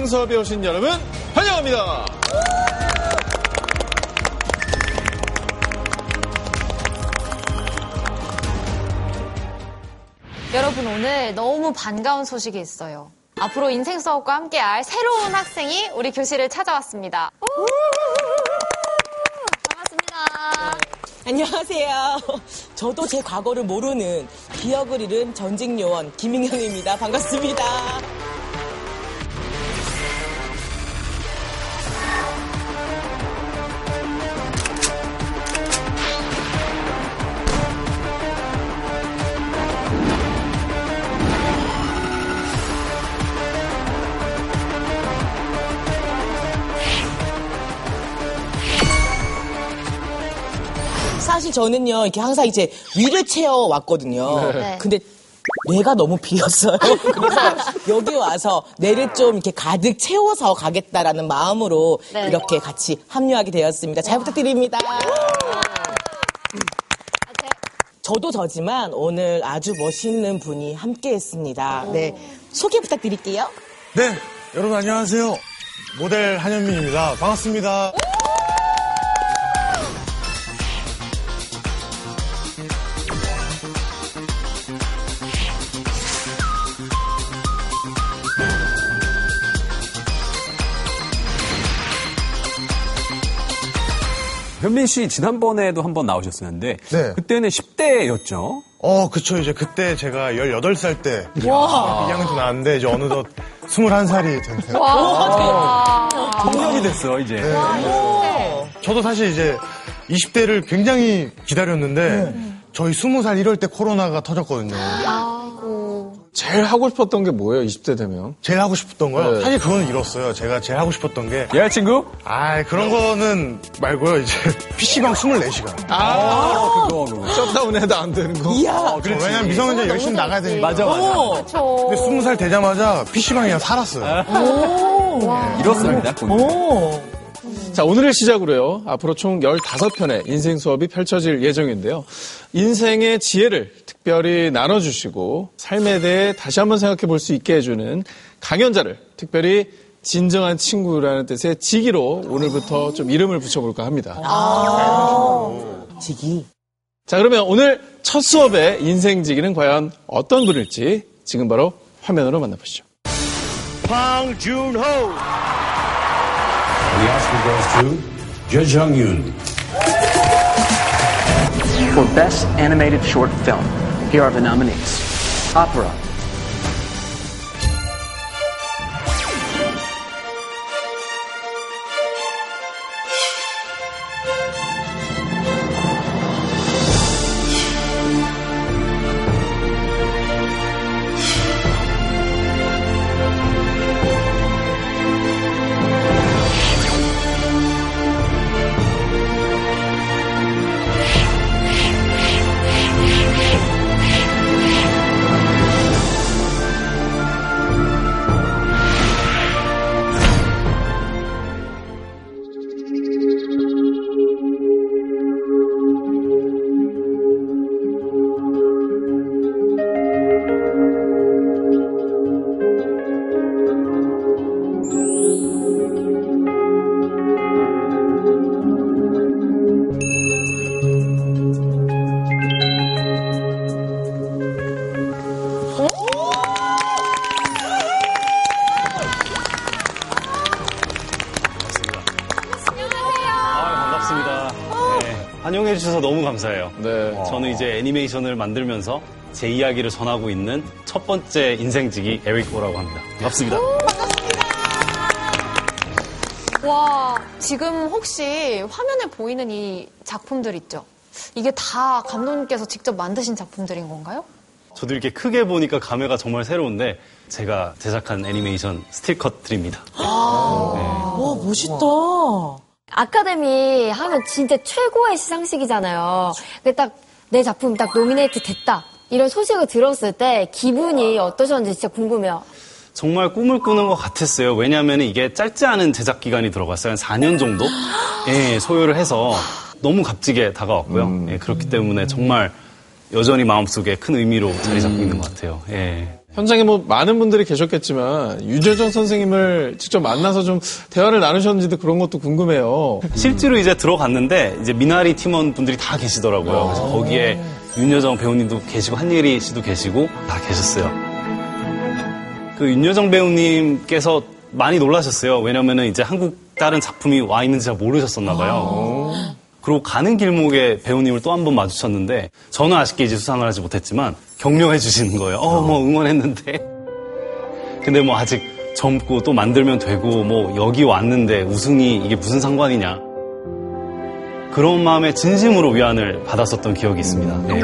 인생 수업에 오신 여러분 환영합니다. 여러분 오늘 너무 반가운 소식이 있어요. 앞으로 인생 수업과 함께할 새로운 학생이 우리 교실을 찾아왔습니다. 반갑습니다. 안녕하세요. 저도 제 과거를 모르는 기억을 잃은 전직 요원 김인경입니다. 반갑습니다. 사실 저는요, 이렇게 항상 이제 위를 채워 왔거든요. 네. 근데 뇌가 너무 비었어요. 그래서 여기 와서 뇌를 좀 이렇게 가득 채워서 가겠다라는 마음으로 네. 이렇게 같이 합류하게 되었습니다. 잘 부탁드립니다. 저도 저지만 오늘 아주 멋있는 분이 함께 했습니다. 네. 소개 부탁드릴게요. 네, 여러분 안녕하세요. 모델 한현민입니다. 반갑습니다. 현민 씨 지난번에도 한번 나오셨었는데 네. 그때는 10대였죠. 어, 그쵸. 이제 그때 제가 18살 때 2학년 나왔는데 이제 어느덧 21살이 됐어요. 청년이 됐어 이제. 저도 사실 이제 20대를 굉장히 기다렸는데 저희 20살 이럴 때 코로나가 터졌거든요. 제일 하고 싶었던 게 뭐예요? 20대 되면? 제일 하고 싶었던 거요? 네. 사실 그건 이뤘어요. 제가 제일 하고 싶었던 게 여자친구? 아, 그런 거는 말고요. 이제 PC방 24시간. 아, 그거 그거. 셧다운 해도 안 되는 거. 이야. 왜냐면 미성년자 열심히 나가야 되니까. 맞아 맞아. 근데 20살 되자마자 PC방에 그냥 살았어요. 이렇습니다. 곧. 오. 자, 오늘을 시작으로요. 앞으로 총 15편의 인생 수업이 펼쳐질 예정인데요. 인생의 지혜를 특별히 나눠주시고 삶에 대해 다시 한번 생각해 볼 수 있게 해주는 강연자를 특별히 진정한 친구라는 뜻의 지기로 오늘부터 좀 이름을 붙여볼까 합니다. 지기. 자, 그러면 오늘 첫 수업의 인생 지기는 과연 어떤 분일지 지금 바로 화면으로 만나보시죠. 황준호! The Oscar goes to Jung Jung Yoon. For Best Animated Short Film, here are the nominees. Opera, 해 주셔서 너무 감사해요. 네. 저는 이제 애니메이션을 만들면서 제 이야기를 전하고 있는 첫 번째 인생지기 에릭호라고 합니다. 반갑습니다. 와, 지금 혹시 화면에 보이는 이 작품들 있죠? 이게 다 감독님께서 직접 만드신 작품들인 건가요? 저도 이렇게 크게 보니까 감회가 정말 새로운데 제가 제작한 애니메이션 스틸컷들입니다. 와, 멋있다. 아카데미 하면 진짜 최고의 시상식이잖아요. 근데 딱 내 작품 딱 노미네이트 됐다. 이런 소식을 들었을 때 기분이 어떠셨는지 진짜 궁금해요. 정말 꿈을 꾸는 것 같았어요. 왜냐하면 이게 짧지 않은 제작 기간이 들어갔어요. 한 4년 정도 예, 소요를 해서 너무 값지게 다가왔고요. 예, 그렇기 때문에 정말 여전히 마음속에 큰 의미로 자리 잡고 있는 것 같아요. 예. 현장에 뭐 많은 분들이 계셨겠지만 유재정 선생님을 직접 만나서 좀 대화를 나누셨는지도 그런 것도 궁금해요. 실제로 이제 들어갔는데 이제 미나리 팀원 분들이 다 계시더라고요. 그래서 거기에 윤여정 배우님도 계시고 한예리 씨도 계시고 다 계셨어요. 그 윤여정 배우님께서 많이 놀라셨어요. 왜냐면은 이제 한국 다른 작품이 와 있는지 잘 모르셨었나 봐요. 그리고 가는 길목에 배우님을 또 한 번 마주쳤는데 저는 아쉽게 이제 수상을 하지 못했지만 격려해 주시는 거예요. 어, 뭐 응원했는데. 근데 뭐 아직 젊고 또 만들면 되고 뭐 여기 왔는데 우승이 이게 무슨 상관이냐. 그런 마음에 진심으로 위안을 받았었던 기억이 있습니다. 네.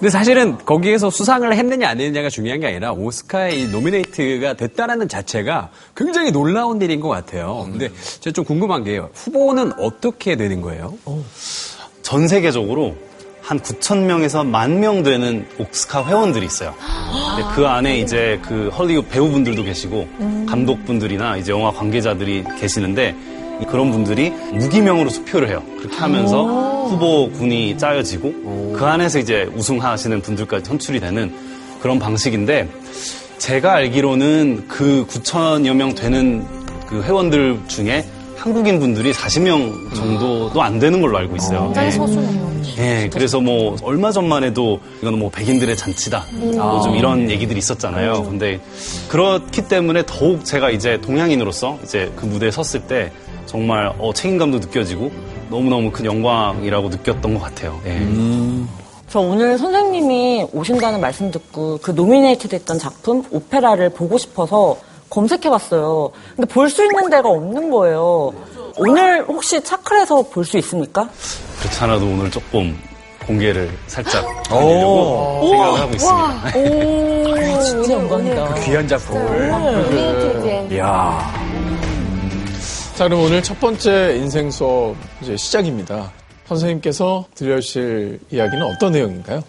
근데 사실은 거기에서 수상을 했느냐 안 했느냐가 중요한 게 아니라 오스카에 이 노미네이트가 됐다라는 자체가 굉장히 놀라운 일인 것 같아요. 근데 제가 좀 궁금한 게요. 후보는 어떻게 되는 거예요? 전 세계적으로 한 9천 명에서 만명 되는 옥스카 회원들이 있어요. 근데 그 안에 이제 그 헐리우드 배우분들도 계시고 감독분들이나 이제 영화 관계자들이 계시는데 그런 분들이 무기명으로 투표를 해요. 그렇게 하면서 후보군이 짜여지고 그 안에서 이제 우승하시는 분들까지 선출이 되는 그런 방식인데 제가 알기로는 그 9천여 명 되는 그 회원들 중에 한국인 분들이 40명 정도도 안 되는 걸로 알고 있어요. 굉장히 네. 소중해요. 예, 그래서 뭐 얼마 전만 해도 이거는 뭐 백인들의 잔치다. 뭐 좀 이런 얘기들이 있었잖아요. 근데 그렇기 때문에 더욱 제가 이제 동양인으로서 이제 그 무대에 섰을 때 정말 어, 책임감도 느껴지고 너무너무 큰 영광이라고 느꼈던 것 같아요. 예. 저 오늘 선생님이 오신다는 말씀 듣고 그 노미네이트 됐던 작품 오페라를 보고 싶어서 검색해봤어요. 근데 볼 수 있는 데가 없는 거예요. 오늘 혹시 차클에서 볼 수 있습니까? 그렇지 않아도 오늘 조금 공개를 살짝 하려고 생각을 하고 있습니다. 오, 진짜 영광이다. 귀한 작품을. 노미네이트 이야. 자, 그럼 오늘 첫 번째 인생 수업 이제 시작입니다. 선생님께서 들려주실 이야기는 어떤 내용인가요?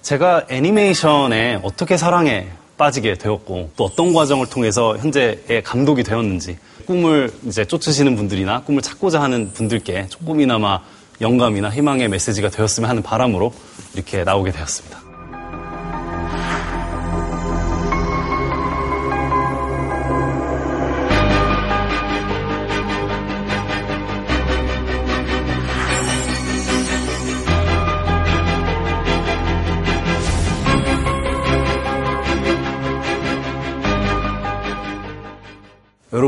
제가 애니메이션에 어떻게 사랑에 빠지게 되었고 또 어떤 과정을 통해서 현재의 감독이 되었는지 꿈을 이제 쫓으시는 분들이나 꿈을 찾고자 하는 분들께 조금이나마 영감이나 희망의 메시지가 되었으면 하는 바람으로 이렇게 나오게 되었습니다.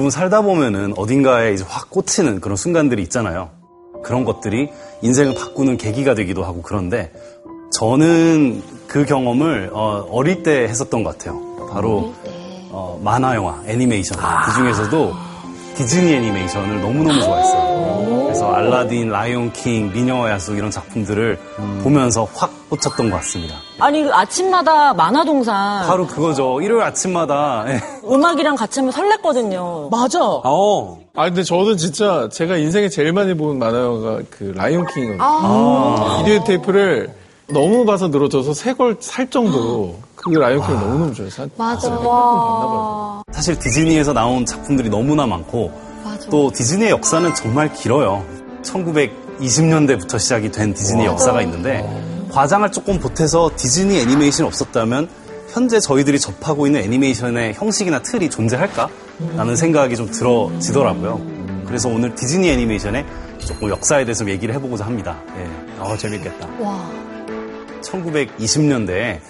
여러분 살다 보면은 어딘가에 이제 확 꽂히는 그런 순간들이 있잖아요. 그런 것들이 인생을 바꾸는 계기가 되기도 하고 그런데 저는 그 경험을 어, 릴때 했었던 것 같아요. 바로 어, 만화 영화 애니메이션 그 중에서도 디즈니 애니메이션을 너무너무 좋아했어요. 그래서 알라딘, 라이온 킹, 미녀와 야수 이런 작품들을 보면서 확 꽂혔던 것 같습니다. 아니 그 아침마다 만화동산 바로 그거죠. 일요일 아침마다 예. 음악이랑 같이 하면 설렜거든요. 맞아. 어. 아, 근데 저도 진짜 제가 인생에 제일 많이 본 만화가 그 라이온 킹이거든요. 비디오 테이프를 너무 봐서 늘어져서 새 걸 살 정도로 그 라이온 킹을 너무너무 좋아해서 맞아. 와. 사실 디즈니에서 나온 작품들이 너무나 많고 맞아. 또 디즈니의 역사는 정말 길어요. 1920년대부터 시작이 된 디즈니 역사가 있는데 과장을 조금 보태서 디즈니 애니메이션이 없었다면 현재 저희들이 접하고 있는 애니메이션의 형식이나 틀이 존재할까? 라는 생각이 좀 들어지더라고요. 그래서 오늘 디즈니 애니메이션의 조금 역사에 대해서 얘기를 해보고자 합니다. 예. 어, 재밌겠다. 와. 1920년대에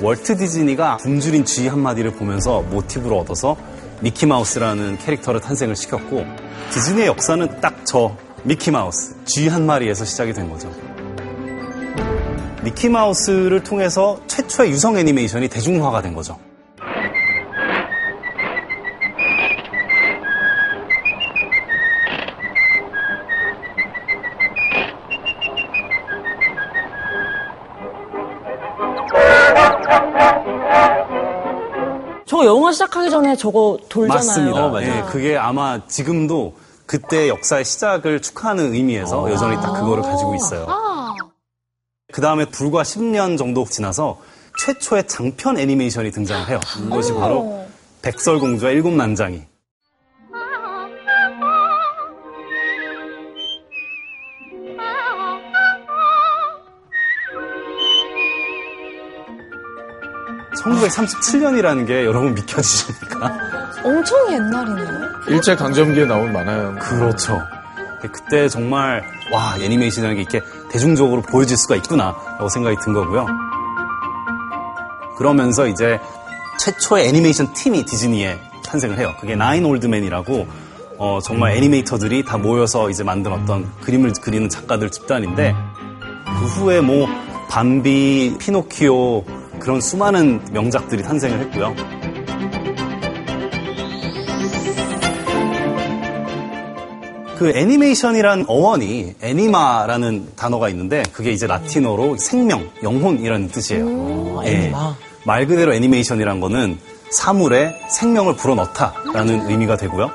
월트 디즈니가 굶주린 쥐 한 마리를 보면서 모티브로 얻어서 미키마우스라는 캐릭터를 탄생을 시켰고 디즈니의 역사는 딱 저 미키마우스, 쥐 한 마리에서 시작이 된 거죠. 미키마우스를 통해서 최초의 유성 애니메이션이 대중화가 된 거죠. 저거 영화 시작하기 전에 저거 돌잖아요. 맞습니다. 어, 맞아요. 예, 그게 아마 지금도 그때 역사의 시작을 축하하는 의미에서 여전히 딱 그거를 가지고 있어요. 아. 그 다음에 불과 10년 정도 지나서 최초의 장편 애니메이션이 등장을 해요. 그것이 바로 백설공주와 일곱 난장이. (1937년이라는) 게 여러분 믿겨지십니까? 엄청 옛날이네요. 일제 강점기에 나온 만화요. 그렇죠. 그때 정말 와 애니메이션이라는 게 이렇게 대중적으로 보여질 수가 있구나라고 생각이 든 거고요. 그러면서 이제 최초의 애니메이션 팀이 디즈니에 탄생을 해요. 그게 나인 올드맨이라고 어, 정말 애니메이터들이 다 모여서 이제 만든 어떤 그림을 그리는 작가들 집단인데 그 후에 뭐 밤비, 피노키오 그런 수많은 명작들이 탄생을 했고요. 그 애니메이션이란 어원이 애니마라는 단어가 있는데 그게 이제 라틴어로 생명, 영혼이라는 뜻이에요. 예. 말 그대로 애니메이션이란 거는 사물에 생명을 불어넣다라는 의미가 되고요.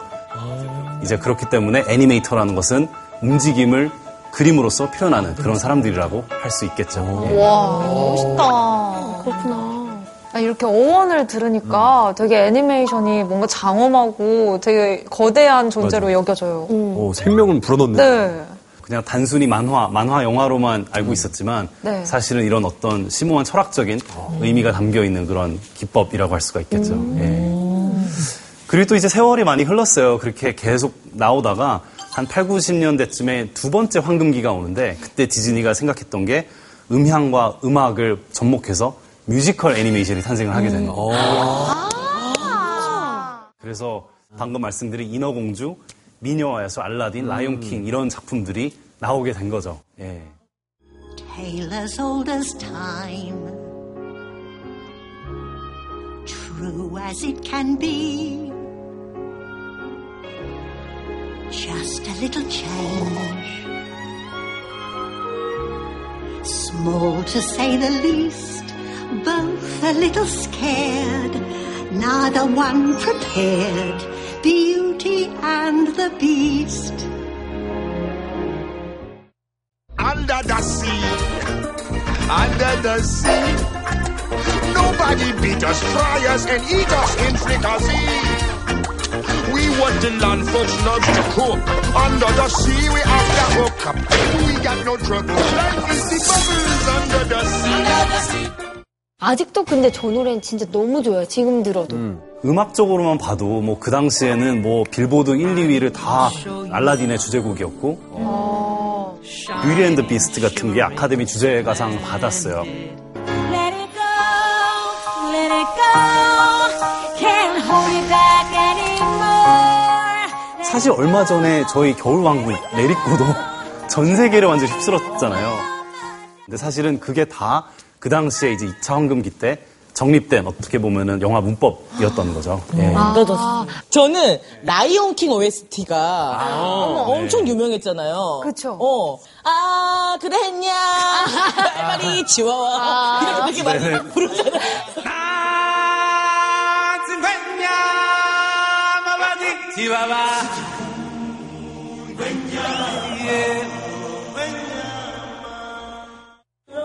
이제 그렇기 때문에 애니메이터라는 것은 움직임을 그림으로써 표현하는 그런 사람들이라고 할 수 있겠죠. 예. 와, 멋있다. 그렇구나. 아, 이렇게 어원을 들으니까 되게 애니메이션이 뭔가 장엄하고 되게 거대한 존재로 여겨져요. 오, 생명을 불어넣는. 네. 그냥 단순히 만화, 만화 영화로만 알고 있었지만 네. 사실은 이런 어떤 심오한 철학적인 의미가 담겨 있는 그런 기법이라고 할 수가 있겠죠. 예. 그리고 또 이제 세월이 많이 흘렀어요. 그렇게 계속 나오다가 한 8, 90년대쯤에 두 번째 황금기가 오는데 그때 디즈니가 생각했던 게 음향과 음악을 접목해서 뮤지컬 애니메이션이 탄생을 하게 된 거예요. 그래서 방금 말씀드린 인어공주, 미녀와 야수, 알라딘, 라이온킹 이런 작품들이 나오게 된 거죠. 예. tale as old as time, true as it can be. Just a little change, small to say the least, both a little scared, neither one prepared. Beauty and the Beast. under the sea, under the sea. Nobody beat us, fry us, and eat us in fricassee. We want the land folks love to cook. Under the sea, we have to hook up. We got no trouble. Life is the bubbles under the sea. 아직도 근데 저 노래는 진짜 너무 좋아요. 지금 들어도. 음악적으로만 봐도 뭐 그 당시에는 뭐 빌보드 1, 2위를 다 알라딘의 주제곡이었고 Beauty and the Beast 같은 게 아카데미 주제가상 받았어요. Let it go, let it go. Can't hold it back anymore. 사실 얼마 전에 저희 겨울왕국 Let It Go도 전 세계를 완전히 휩쓸었잖아요. 근데 사실은 그게 다 그 당시에 이제 2차 황금기 때 정립된 어떻게 보면은 영화 문법이었던 거죠. 예. 아, 저는 라이온킹 OST가 엄청 유명했잖아요. 그쵸. 어. 아, 그래 했냐? 빨리 지워와. 이렇게 되게 네네. 많이 부르잖아요.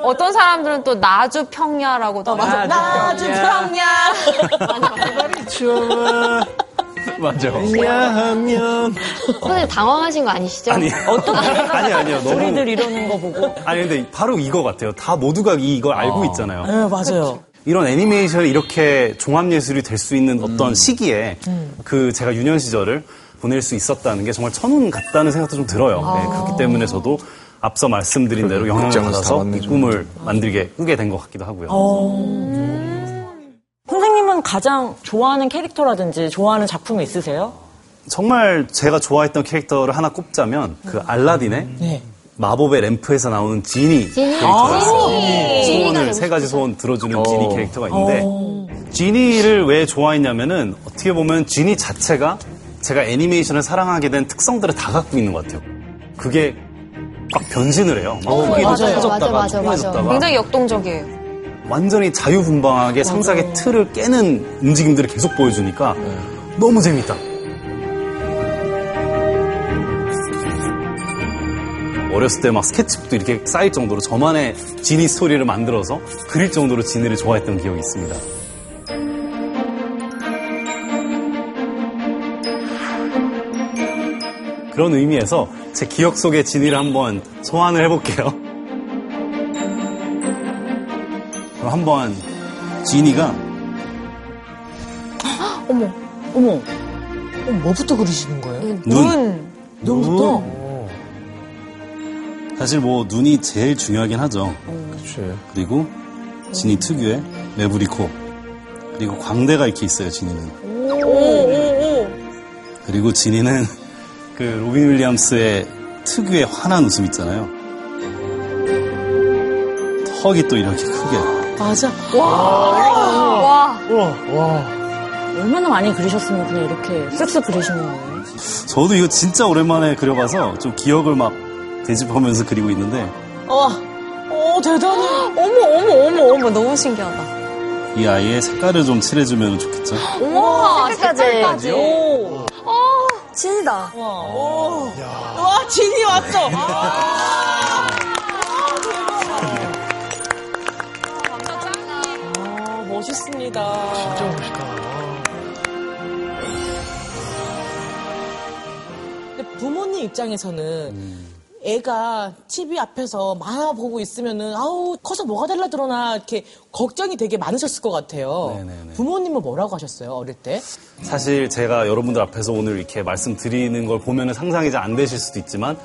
어떤 사람들은 또 나주 평야라고도 어, 맞아. 나주 평야. 맞아. 왜냐하면 선생님 당황하신 거 아니시죠? 아니, 아니, 아니요. 우리들 이러는 거 보고. 아니, 근데 바로 이거 같아요. 다 모두가 이- 이걸 알고 있잖아요. 네, 맞아요. 이런 애니메이션이 이렇게 종합예술이 될 수 있는 어떤 음. 시기에 그 제가 유년 시절을 보낼 수 있었다는 게 정말 천운 같다는 생각도 좀 들어요. 네, 그렇기 때문에 저도 앞서 말씀드린 대로 영향을 받아서 이 좀. 꿈을 만들게 꾸게 된 것 같기도 하고요. 선생님은 가장 좋아하는 캐릭터라든지 좋아하는 작품이 있으세요? 정말 제가 좋아했던 캐릭터를 하나 꼽자면 그 알라딘의 네. 마법의 램프에서 나오는 지니 지니. 캐릭터가 아, 소원을 세 가지 소원 들어주는 지니 어. 캐릭터가 있는데 지니를 왜 좋아했냐면은 어떻게 보면 지니 자체가 제가 애니메이션을 사랑하게 된 특성들을 다 갖고 있는 것 같아요. 그게 막 변신을 해요. 막 크기도 맞아요. 커졌다가 맞아, 맞아, 조그매졌다가 굉장히 역동적이에요. 완전히 자유분방하게 상상의 틀을 깨는 움직임들을 계속 보여주니까 너무 재밌다. 어렸을 때 막 스케치북도 이렇게 쌓일 정도로 저만의 지니 스토리를 만들어서 그릴 정도로 지니를 좋아했던 기억이 있습니다. 그런 의미에서 제 기억 속의 지니를 한번 소환을 해볼게요. 그럼 한번 지니가 어머, 어머. 어, 뭐부터 그리시는 거예요? 눈. 눈 부터? 사실 뭐 눈이 제일 중요하긴 하죠. 그치. 그리고 지니 특유의 매부리 코 그리고 광대가 이렇게 있어요. 지니는. 오, 오, 오. 그리고 지니는 그 로빈 윌리엄스의 특유의 환한 웃음 있잖아요. 턱이 또 이렇게 크게. 맞아. 와. 우와, 와. 얼마나 많이 그리셨으면 그냥 이렇게 쓱쓱 그리시는 거예요? 저도 이거 진짜 오랜만에 그려봐서 좀 기억을 막 되짚으면서 그리고 있는데 와, 오, 대단해. 어머, 어머, 어머, 어머, 너무 신기하다. 이 아이의 색깔을 좀 칠해주면 좋겠죠. 우와, 색깔까지. 색깔까지. 오. 진이다. 와, 오. 와, 진이 왔어. 아, 아, 멋있습니다. 진짜 멋있다. 근데 부모님 입장에서는 애가 TV 앞에서 만화 보고 있으면은 아우 커서 뭐가 될라들어나 이렇게 걱정이 되게 많으셨을 것 같아요. 네네네. 부모님은 뭐라고 하셨어요 어릴 때? 사실 제가 여러분들 앞에서 오늘 이렇게 말씀드리는 걸 보면 상상이 잘 안 되실 수도 있지만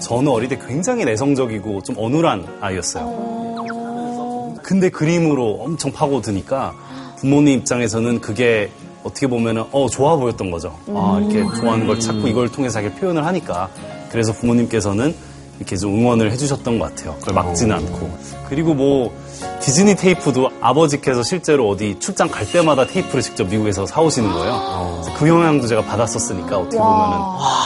저는 어릴 때 굉장히 내성적이고 좀 어눌한 아이였어요. 근데 그림으로 엄청 파고드니까 부모님 입장에서는 그게 어떻게 보면은 어 좋아 보였던 거죠. 아 이렇게 좋아하는 걸 찾고 이걸 통해서 자기 표현을 하니까 그래서 부모님께서는 이렇게 좀 응원을 해주셨던 것 같아요. 그걸 막지는 않고 그리고 뭐 디즈니 테이프도 아버지께서 실제로 어디 출장 갈 때마다 테이프를 직접 미국에서 사오시는 거예요. 그 영향도 제가 받았었으니까 어떻게 보면은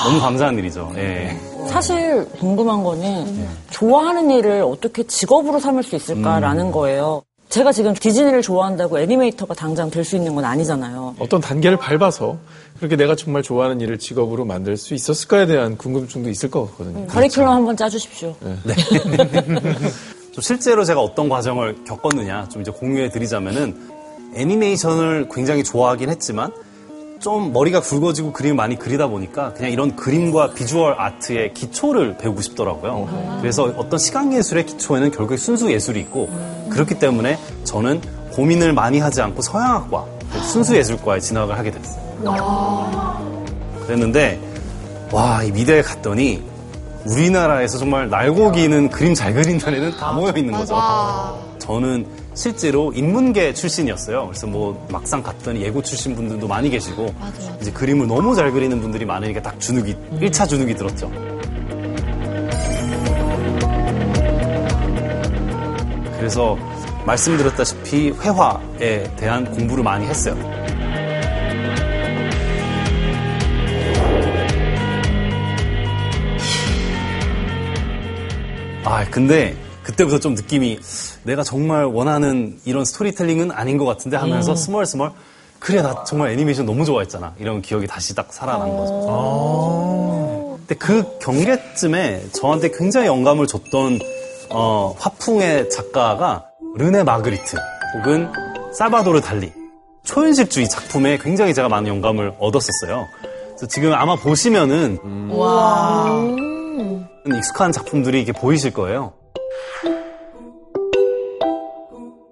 너무 감사한 일이죠. 예. 사실 궁금한 거는 좋아하는 일을 어떻게 직업으로 삼을 수 있을까라는 거예요. 제가 지금 디즈니를 좋아한다고 애니메이터가 당장 될 수 있는 건 아니잖아요. 어떤 단계를 밟아서 그렇게 내가 정말 좋아하는 일을 직업으로 만들 수 있었을까에 대한 궁금증도 있을 것 같거든요. 커리큘럼 한번 짜주십시오. 좀 실제로 제가 어떤 과정을 겪었느냐 좀 이제 공유해 드리자면은 애니메이션을 굉장히 좋아하긴 했지만 좀 머리가 굵어지고 그림을 많이 그리다 보니까 그냥 이런 그림과 비주얼 아트의 기초를 배우고 싶더라고요. 그래서 어떤 시각 예술의 기초에는 결국에 순수 예술이 있고 그렇기 때문에 저는 고민을 많이 하지 않고 서양학과 순수 예술과에 진학을 하게 됐어요. 그랬는데 와 이 미대에 갔더니 우리나라에서 정말 날고기는 그림 잘 그린다는 애는 다 모여 있는 거죠. 저는 실제로 인문계 출신이었어요. 그래서 뭐 막상 갔더니 예고 출신 분들도 많이 계시고 이제 그림을 너무 잘 그리는 분들이 많으니까 딱 주눅이 1차 주눅이 들었죠. 그래서 말씀드렸다시피 회화에 대한 공부를 많이 했어요. 아, 근데 그때부터 좀 느낌이 내가 정말 원하는 이런 스토리텔링은 아닌 것 같은데 하면서 스멀스멀 그래 나 정말 애니메이션 너무 좋아했잖아 이런 기억이 다시 딱 살아난 거죠. 근데 그 경계쯤에 저한테 굉장히 영감을 줬던 어, 화풍의 작가가 르네 마그리트 혹은 살바도르 달리 초현실주의 작품에 굉장히 제가 많은 영감을 얻었었어요. 그래서 지금 아마 보시면은 와. 익숙한 작품들이 이게 보이실 거예요.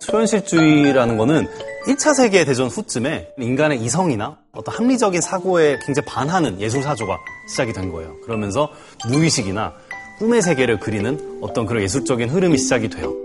초현실주의라는 거는 1차 세계대전 후쯤에 인간의 이성이나 어떤 합리적인 사고에 굉장히 반하는 예술사조가 시작이 된 거예요. 그러면서 무의식이나 꿈의 세계를 그리는 어떤 그런 예술적인 흐름이 시작이 돼요.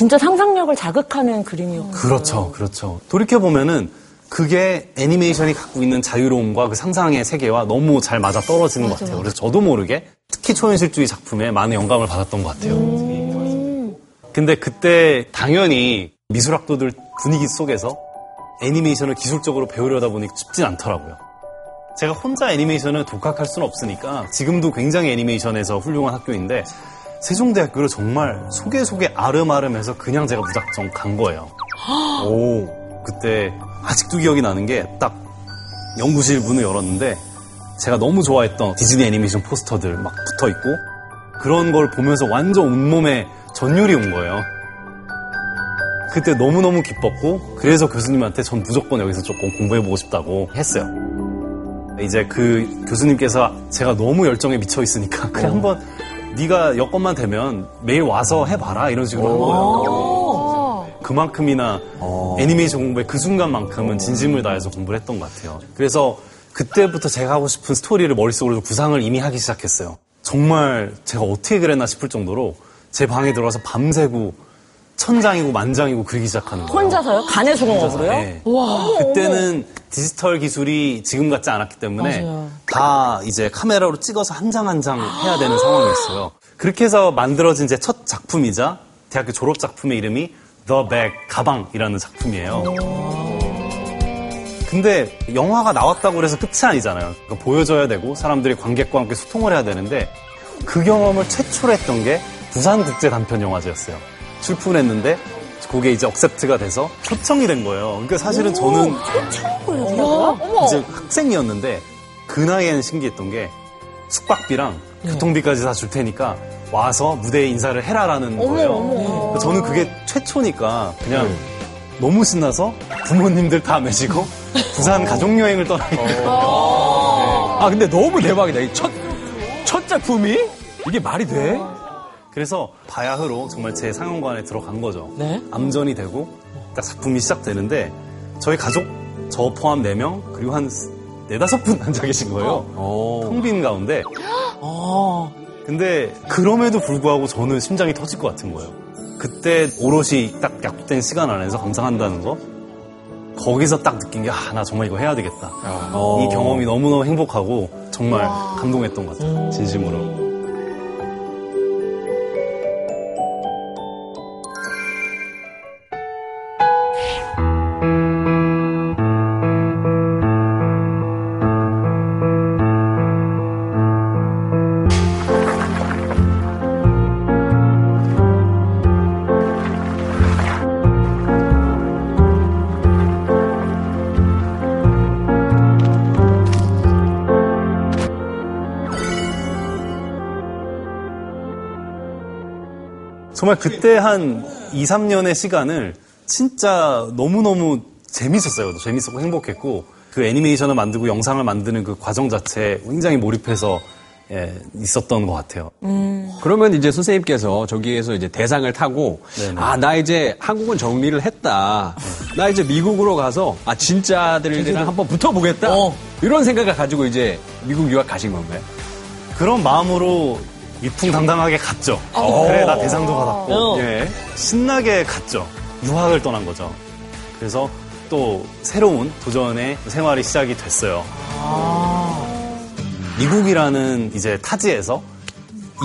진짜 상상력을 자극하는 그림이었고. 그렇죠, 그렇죠. 돌이켜 보면은 그게 애니메이션이 갖고 있는 자유로움과 그 상상의 세계와 너무 잘 맞아 떨어지는 것 같아요. 그래서 저도 모르게 특히 초현실주의 작품에 많은 영감을 받았던 것 같아요. 근데 그때 당연히 미술학도들 분위기 속에서 애니메이션을 기술적으로 배우려다 보니 쉽진 않더라고요. 제가 혼자 애니메이션을 독학할 수는 없으니까 지금도 굉장히 애니메이션에서 훌륭한 학교인데 세종대학교를 정말 속에 속에 아름아름해서 그냥 제가 무작정 간 거예요. 오, 그때 아직도 기억이 나는 게 딱 연구실 문을 열었는데 제가 너무 좋아했던 디즈니 애니메이션 포스터들 막 붙어 있고 그런 걸 보면서 완전 온몸에 전율이 온 거예요. 그때 너무너무 기뻤고 그래서 교수님한테 전 무조건 여기서 조금 공부해보고 싶다고 했어요. 이제 그 교수님께서 제가 너무 열정에 미쳐 있으니까 그냥 한번 네가 여건만 되면 매일 와서 해봐라 이런 식으로 한 거예요. 그만큼이나 애니메이션 공부에 그 순간만큼은 진심을 다해서 공부를 했던 것 같아요. 그래서 그때부터 제가 하고 싶은 스토리를 머릿속으로 구상을 이미 하기 시작했어요. 정말 제가 어떻게 그랬나 싶을 정도로 제 방에 들어가서 밤새고 천장이고 만장이고 그리기 시작하는 거예요. 혼자서요? 간의 조공업으로요? 네. 와. 그때는 디지털 기술이 지금 같지 않았기 때문에 맞아요. 다 이제 카메라로 찍어서 한 장 한 장 해야 되는 상황이었어요. 그렇게 해서 만들어진 제 첫 작품이자 대학교 졸업 작품의 이름이 The Bag 가방이라는 작품이에요. 근데 영화가 나왔다고 그래서 끝이 아니잖아요. 그러니까 보여줘야 되고 사람들이 관객과 함께 소통을 해야 되는데 그 경험을 최초로 했던 게 부산국제 단편 영화제였어요. 출품을 했는데 그게 이제 억셉트가 돼서 초청이 된 거예요. 그러니까 사실은 저는 이제 학생이었는데 그 나이에는 신기했던 게 숙박비랑 교통비까지 다 줄 테니까 와서 무대에 인사를 해라라는 거예요. 저는 그게 최초니까 그냥 너무 신나서 부모님들 다 매시고 부산 가족 여행을 떠나게 아, 근데 너무 대박이다. 이 첫, 첫 작품이? 이게 말이 돼? 그래서 바야흐로 정말 제 상영관에 들어간 거죠. 암전이 되고 딱 작품이 시작되는데 저희 가족 저 포함 4명 그리고 한 네다섯 분 앉아 계신 거예요. 텅빈 가운데. 근데 그럼에도 불구하고 저는 심장이 터질 것 같은 거예요. 그때 오롯이 딱 약속된 시간 안에서 감상한다는 거 거기서 딱 느낀 게 아 나 정말 이거 해야 되겠다. 이 경험이 너무너무 행복하고 정말 감동했던 것 같아요. 진심으로. 정말 그때 한 2, 3년의 시간을 진짜 너무너무 재밌었어요. 재밌었고 행복했고 그 애니메이션을 만들고 영상을 만드는 그 과정 자체에 굉장히 몰입해서 예, 있었던 것 같아요. 그러면 이제 선생님께서 저기에서 이제 대상을 타고 아나 이제 한국은 정리를 했다. 나 이제 미국으로 가서 아 진짜들이랑 한번 붙어보겠다. 이런 생각을 가지고 이제 미국 유학 가신 건가요? 그런 마음으로 위풍당당하게 갔죠. 어. 그래 나 대상도 받았고 어. 예. 신나게 갔죠. 유학을 떠난 거죠. 그래서 또 새로운 도전의 생활이 시작이 됐어요. 미국이라는 이제 타지에서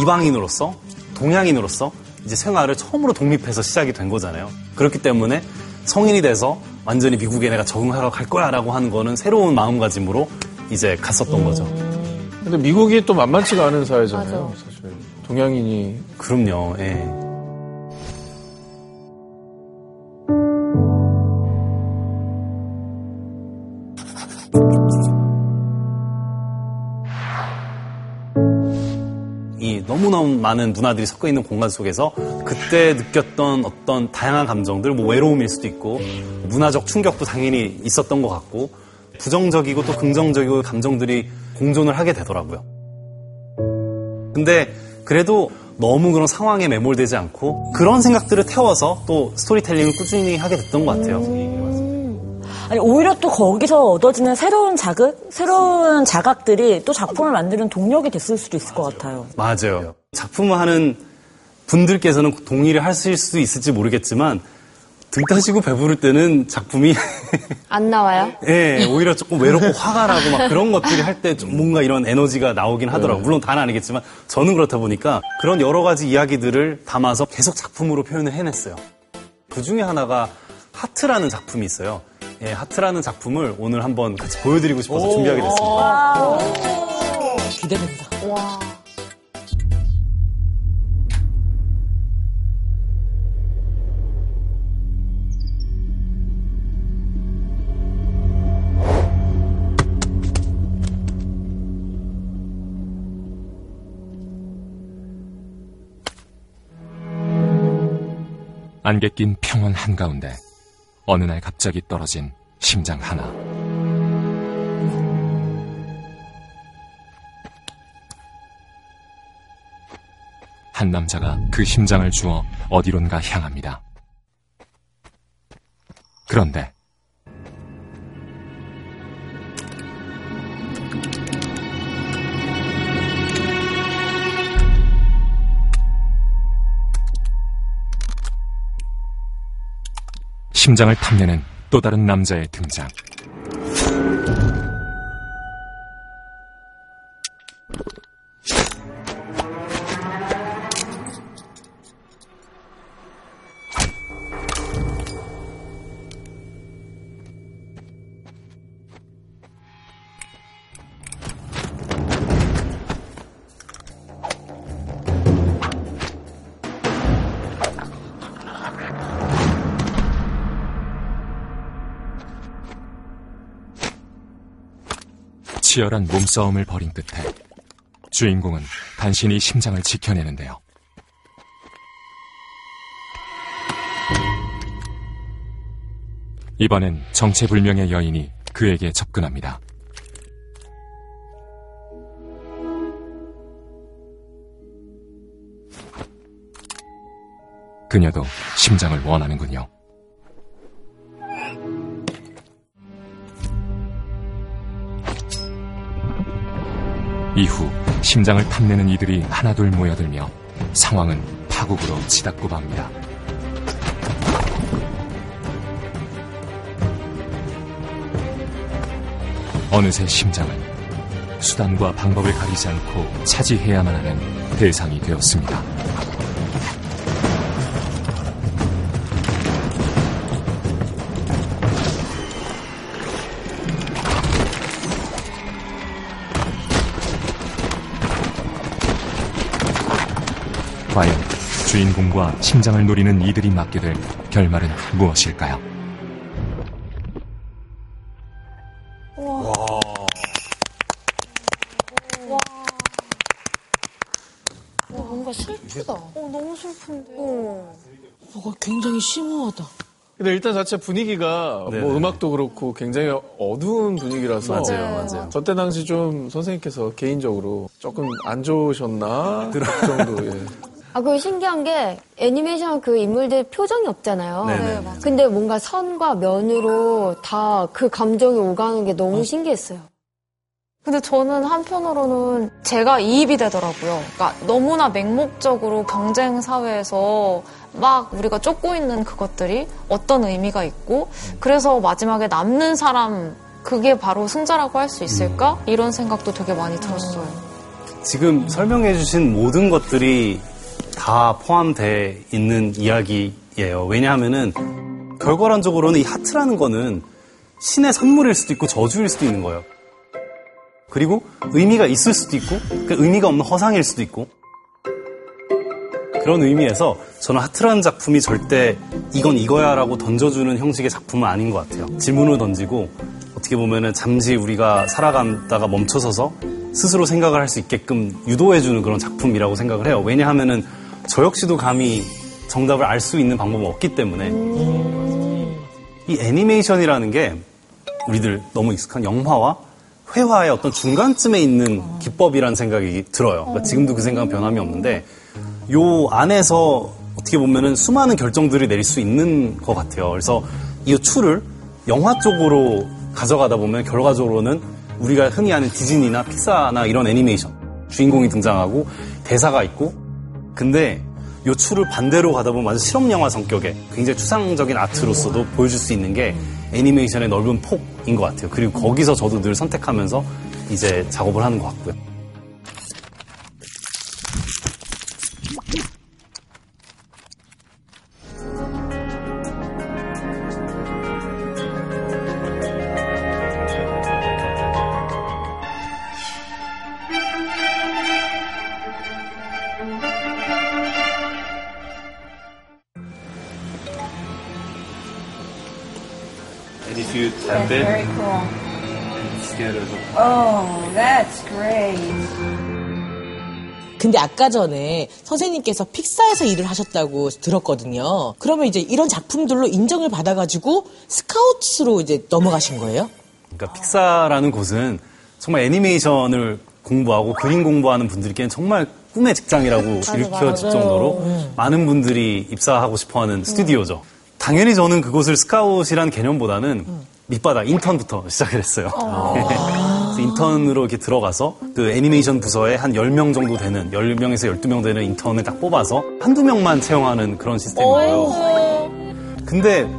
이방인으로서 동양인으로서 이제 생활을 처음으로 독립해서 시작이 된 거잖아요. 그렇기 때문에 성인이 돼서 완전히 미국에 내가 적응하러 갈 거야라고 하는 거는 새로운 마음가짐으로 이제 갔었던 거죠. 근데 미국이 또 만만치가 않은 사회잖아요. 동양인이 그럼요. 예. 이 너무너무 많은 문화들이 섞여 있는 공간 속에서 그때 느꼈던 어떤 다양한 감정들, 뭐 외로움일 수도 있고 문화적 충격도 당연히 있었던 것 같고 부정적이고 또 긍정적이고 감정들이 공존을 하게 되더라고요. 근데 그래도 너무 그런 상황에 매몰되지 않고 그런 생각들을 태워서 또 스토리텔링을 꾸준히 하게 됐던 것 같아요. 아니, 오히려 또 거기서 얻어지는 새로운 자극, 새로운 자각들이 또 작품을 만드는 동력이 됐을 수도 있을 것 같아요. 맞아요. 작품을 하는 분들께서는 동의를 하실 수 있을지 모르겠지만 등 따시고 배부를 때는 작품이 안 나와요? 예, 오히려 조금 외롭고 화가 나고 막 그런 것들이 할때좀 뭔가 이런 에너지가 나오긴 하더라고요. 물론 다는 아니겠지만 저는 그렇다 보니까 그런 여러 가지 이야기들을 담아서 계속 작품으로 표현을 해냈어요. 그 중에 하나가 하트라는 작품이 있어요. 예, 하트라는 작품을 오늘 한번 같이 보여드리고 싶어서 준비하게 됐습니다. 기대된다. 와. 안개 낀 평원 한가운데 어느 날 갑자기 떨어진 심장 하나. 한 남자가 그 심장을 주어 어디론가 향합니다. 그런데 심장을 탐내는 또 다른 남자의 등장. 치열한 몸싸움을 벌인 끝에 주인공은 간신히 심장을 지켜내는데요. 이번엔 정체불명의 여인이 그에게 접근합니다. 그녀도 심장을 원하는군요. 이후 심장을 탐내는 이들이 하나둘 모여들며 상황은 파국으로 치닫고 맙니다. 어느새 심장은 수단과 방법을 가리지 않고 차지해야만 하는 대상이 되었습니다. 주인공과 심장을 노리는 이들이 맡게 될 결말은 무엇일까요? 와. 와. 뭔가 슬프다. 어, 너무 슬픈데. 뭐가 굉장히 심오하다. 근데 일단 자체 분위기가 네네. 뭐 음악도 그렇고 굉장히 어두운 분위기라서 맞아요, 맞아요. 저때 당시 좀 선생님께서 개인적으로 조금 안 좋으셨나 그 정도 예. 아, 그리고 신기한 게 애니메이션 그 인물들 표정이 없잖아요. 네네. 네, 맞아요. 근데 뭔가 선과 면으로 다 그 감정이 오가는 게 너무 신기했어요. 근데 저는 한편으로는 제가 이입이 되더라고요. 그러니까 너무나 맹목적으로 경쟁 사회에서 막 우리가 쫓고 있는 그것들이 어떤 의미가 있고 그래서 마지막에 남는 사람 그게 바로 승자라고 할 수 있을까? 이런 생각도 되게 많이 들었어요. 지금 설명해 주신 모든 것들이 다 포함되어 있는 이야기예요. 왜냐하면은 결과론적으로는 이 하트라는 거는 신의 선물일 수도 있고 저주일 수도 있는 거예요. 그리고 의미가 있을 수도 있고 그 의미가 없는 허상일 수도 있고 그런 의미에서 저는 하트라는 작품이 절대 이건 이거야라고 던져주는 형식의 작품은 아닌 것 같아요. 질문을 던지고 어떻게 보면은 잠시 우리가 살아가다가 멈춰서서 스스로 생각을 할 수 있게끔 유도해주는 그런 작품이라고 생각을 해요. 왜냐하면은 저 역시도 감히 정답을 알 수 있는 방법은 없기 때문에 이 애니메이션이라는 게 우리들 너무 익숙한 영화와 회화의 어떤 중간쯤에 있는 기법이라는 생각이 들어요. 그러니까 지금도 그 생각은 변함이 없는데 요 안에서 어떻게 보면은 수많은 결정들을 내릴 수 있는 것 같아요. 그래서 이 추를 영화 쪽으로 가져가다 보면 결과적으로는 우리가 흔히 아는 디즈니나 픽사나 이런 애니메이션 주인공이 등장하고 대사가 있고 근데 요 추를 반대로 가다 보면 완전 실험 영화 성격의 굉장히 추상적인 아트로서도 보여줄 수 있는 게 애니메이션의 넓은 폭인 것 같아요. 그리고 거기서 저도 늘 선택하면서 이제 작업을 하는 것 같고요. Oh, that's great. 근데 아까 전에 선생님께서 픽사에서 일을 하셨다고 들었거든요. 그러면 이제 이런 작품들로 인정을 받아가지고 스카우트로 이제 넘어가신 거예요? 그러니까 픽사라는 곳은 정말 애니메이션을 공부하고 그림 공부하는 분들께는 정말 꿈의 직장이라고 일컬어질 정도로 많은 분들이 입사하고 싶어하는 스튜디오죠. 당연히 저는 그곳을 스카우트라는 개념보다는 밑바닥 인턴부터 시작을 했어요. 그래서 인턴으로 이렇게 들어가서 그 애니메이션 부서에 한 10명 정도 되는 10명에서 12명 되는 인턴을 딱 뽑아서 한두 명만 채용하는 그런 시스템인 거예요. 근데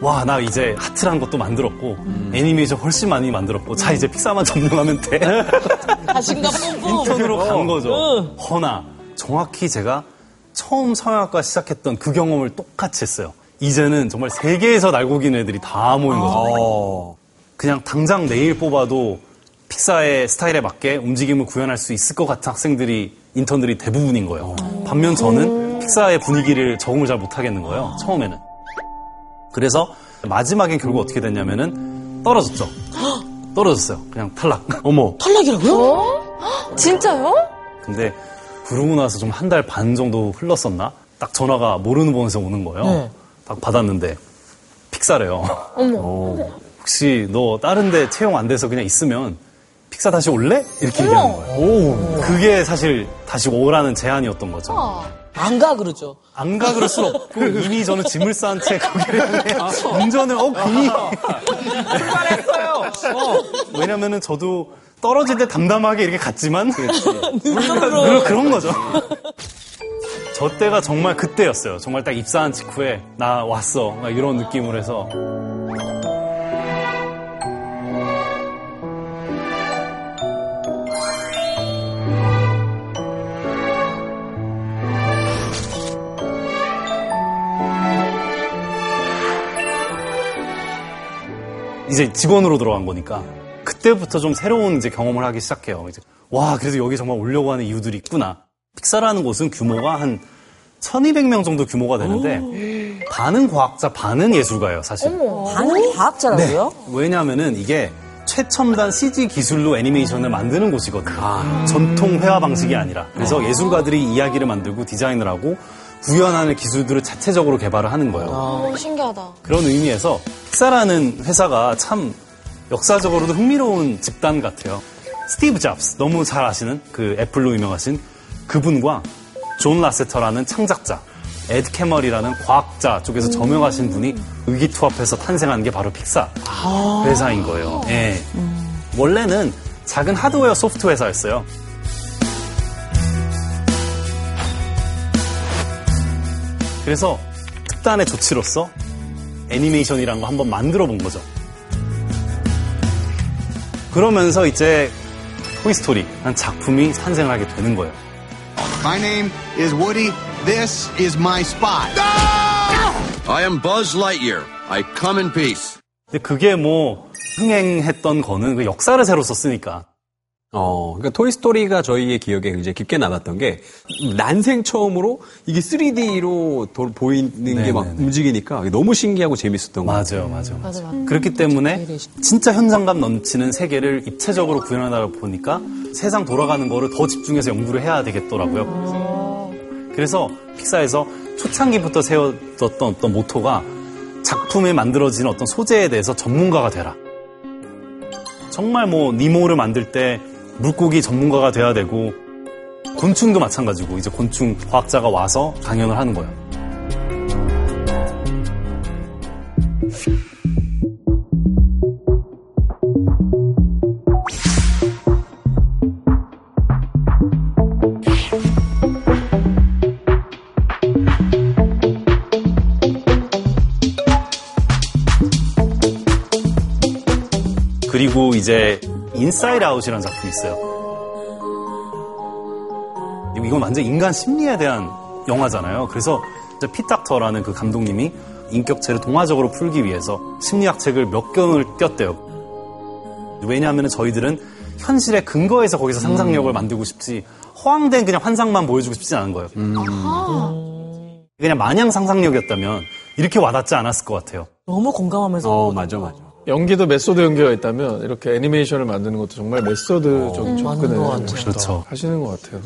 와, 나 이제 하트란 것도 만들었고, 애니메이션 훨씬 많이 만들었고, 자, 이제 픽사만 점령하면 돼. 자신감 뿜뿜. 인턴으로 간 거죠. 허나, 정확히 제가 처음 성형학과 시작했던 그 경험을 똑같이 했어요. 이제는 정말 세계에서 날고긴 애들이 다 모인 거죠. 그냥 당장 내일 뽑아도 픽사의 스타일에 맞게 움직임을 구현할 수 있을 것 같은 학생들이, 인턴들이 대부분인 거예요. 반면 저는 픽사의 분위기를 적응을 잘 못하겠는 거예요. 처음에는. 그래서 마지막엔 결국 어떻게 됐냐면은 떨어졌죠. 떨어졌어요. 그냥 탈락. 어머. 탈락이라고요? 진짜요? 근데 그러고 나서 좀 한 달 반 정도 흘렀었나? 딱 전화가 모르는 번호에서 오는 거예요. 네. 딱 받았는데 픽사래요. 어머. 혹시 너 다른 데 채용 안 돼서 그냥 있으면 픽사 다시 올래? 이렇게 얘기하는 거예요. 그게 사실 다시 오라는 제안이었던 거죠. 안가 그러죠. 안 가 그럴 수 없고 이미 저는 짐을 싼 채 거기를 향해 운전을 어 괜히 출발했어요. 왜냐면은 저도 떨어질 때 담담하게 이렇게 갔지만 그런 그런 거죠. 저 때가 정말 그때였어요. 정말 딱 입사한 직후에 나 왔어 막 이런 느낌으로 해서 이제 직원으로 들어간 거니까 그때부터 좀 새로운 이제 경험을 하기 시작해요. 이제 와 그래서 여기 정말 오려고 하는 이유들이 있구나. 픽사라는 곳은 규모가 한 1200명 정도 규모가 되는데 반은 과학자 반은 예술가예요 사실. 반은 과학자라고요? 왜냐하면은 이게 최첨단 CG 기술로 애니메이션을 만드는 곳이거든요. 전통 회화 방식이 아니라. 그래서 예술가들이 이야기를 만들고 디자인을 하고 구현하는 기술들을 자체적으로 개발을 하는 거예요. 어, 신기하다. 그런 의미에서 픽사라는 회사가 참 역사적으로도 흥미로운 집단 같아요. 스티브 잡스, 너무 잘 아시는 그 애플로 유명하신 그분과 존 라세터라는 창작자, 에드 캣멀이라는 과학자 쪽에서 저명하신 분이 의기투합해서 탄생한 게 바로 픽사 회사인 거예요. 예. 원래는 작은 하드웨어 소프트 회사였어요. 그래서 특단의 조치로서 애니메이션이라는 거 한번 만들어 본 거죠. 그러면서 이제 토이스토리 한 작품이 탄생을 하게 되는 거예요. My name is Woody. This is my spot. I am Buzz Lightyear. I come in peace. 근데 그게 뭐 흥행했던 거는 그 역사를 새로 썼으니까. 어, 그러니까 토이스토리가 저희의 기억에 굉장히 깊게 남았던 게 난생 처음으로 이게 3D로 보이는 게막 움직이니까 너무 신기하고 재밌었던 거 맞아요, 맞아요. 그렇기 때문에 진짜 현장감 넘치는 세계를 입체적으로 구현하다 보니까 세상 돌아가는 거를 더 집중해서 연구를 해야 되겠더라고요. 그래서 픽사에서 초창기부터 세워졌던 어떤 모토가 작품에 만들어진 어떤 소재에 대해서 전문가가 되라. 정말 뭐 니모를 만들 때 물고기 전문가가 돼야 되고 곤충도 마찬가지고 이제 곤충 과학자가 와서 강연을 하는 거예요. 그리고 이제 인사이드 아웃이라는 작품이 있어요. 이건 완전 인간 심리에 대한 영화잖아요. 그래서 피트 닥터라는 그 감독님이 인격체를 동화적으로 풀기 위해서 심리학 책을 몇 권을 뗐대요. 왜냐하면 저희들은 현실에 근거해서 거기서 상상력을 만들고 싶지 허황된 그냥 환상만 보여주고 싶지 않은 거예요. 그냥 마냥 상상력이었다면 이렇게 와닿지 않았을 것 같아요. 너무 공감하면서. 어, 맞아, 맞아. 연기도 method 연기가 있다면 이렇게 애니메이션을 만드는 것도 정말 method적인 어, 접근을 같아요. 그렇죠. 하시는 것 같아요.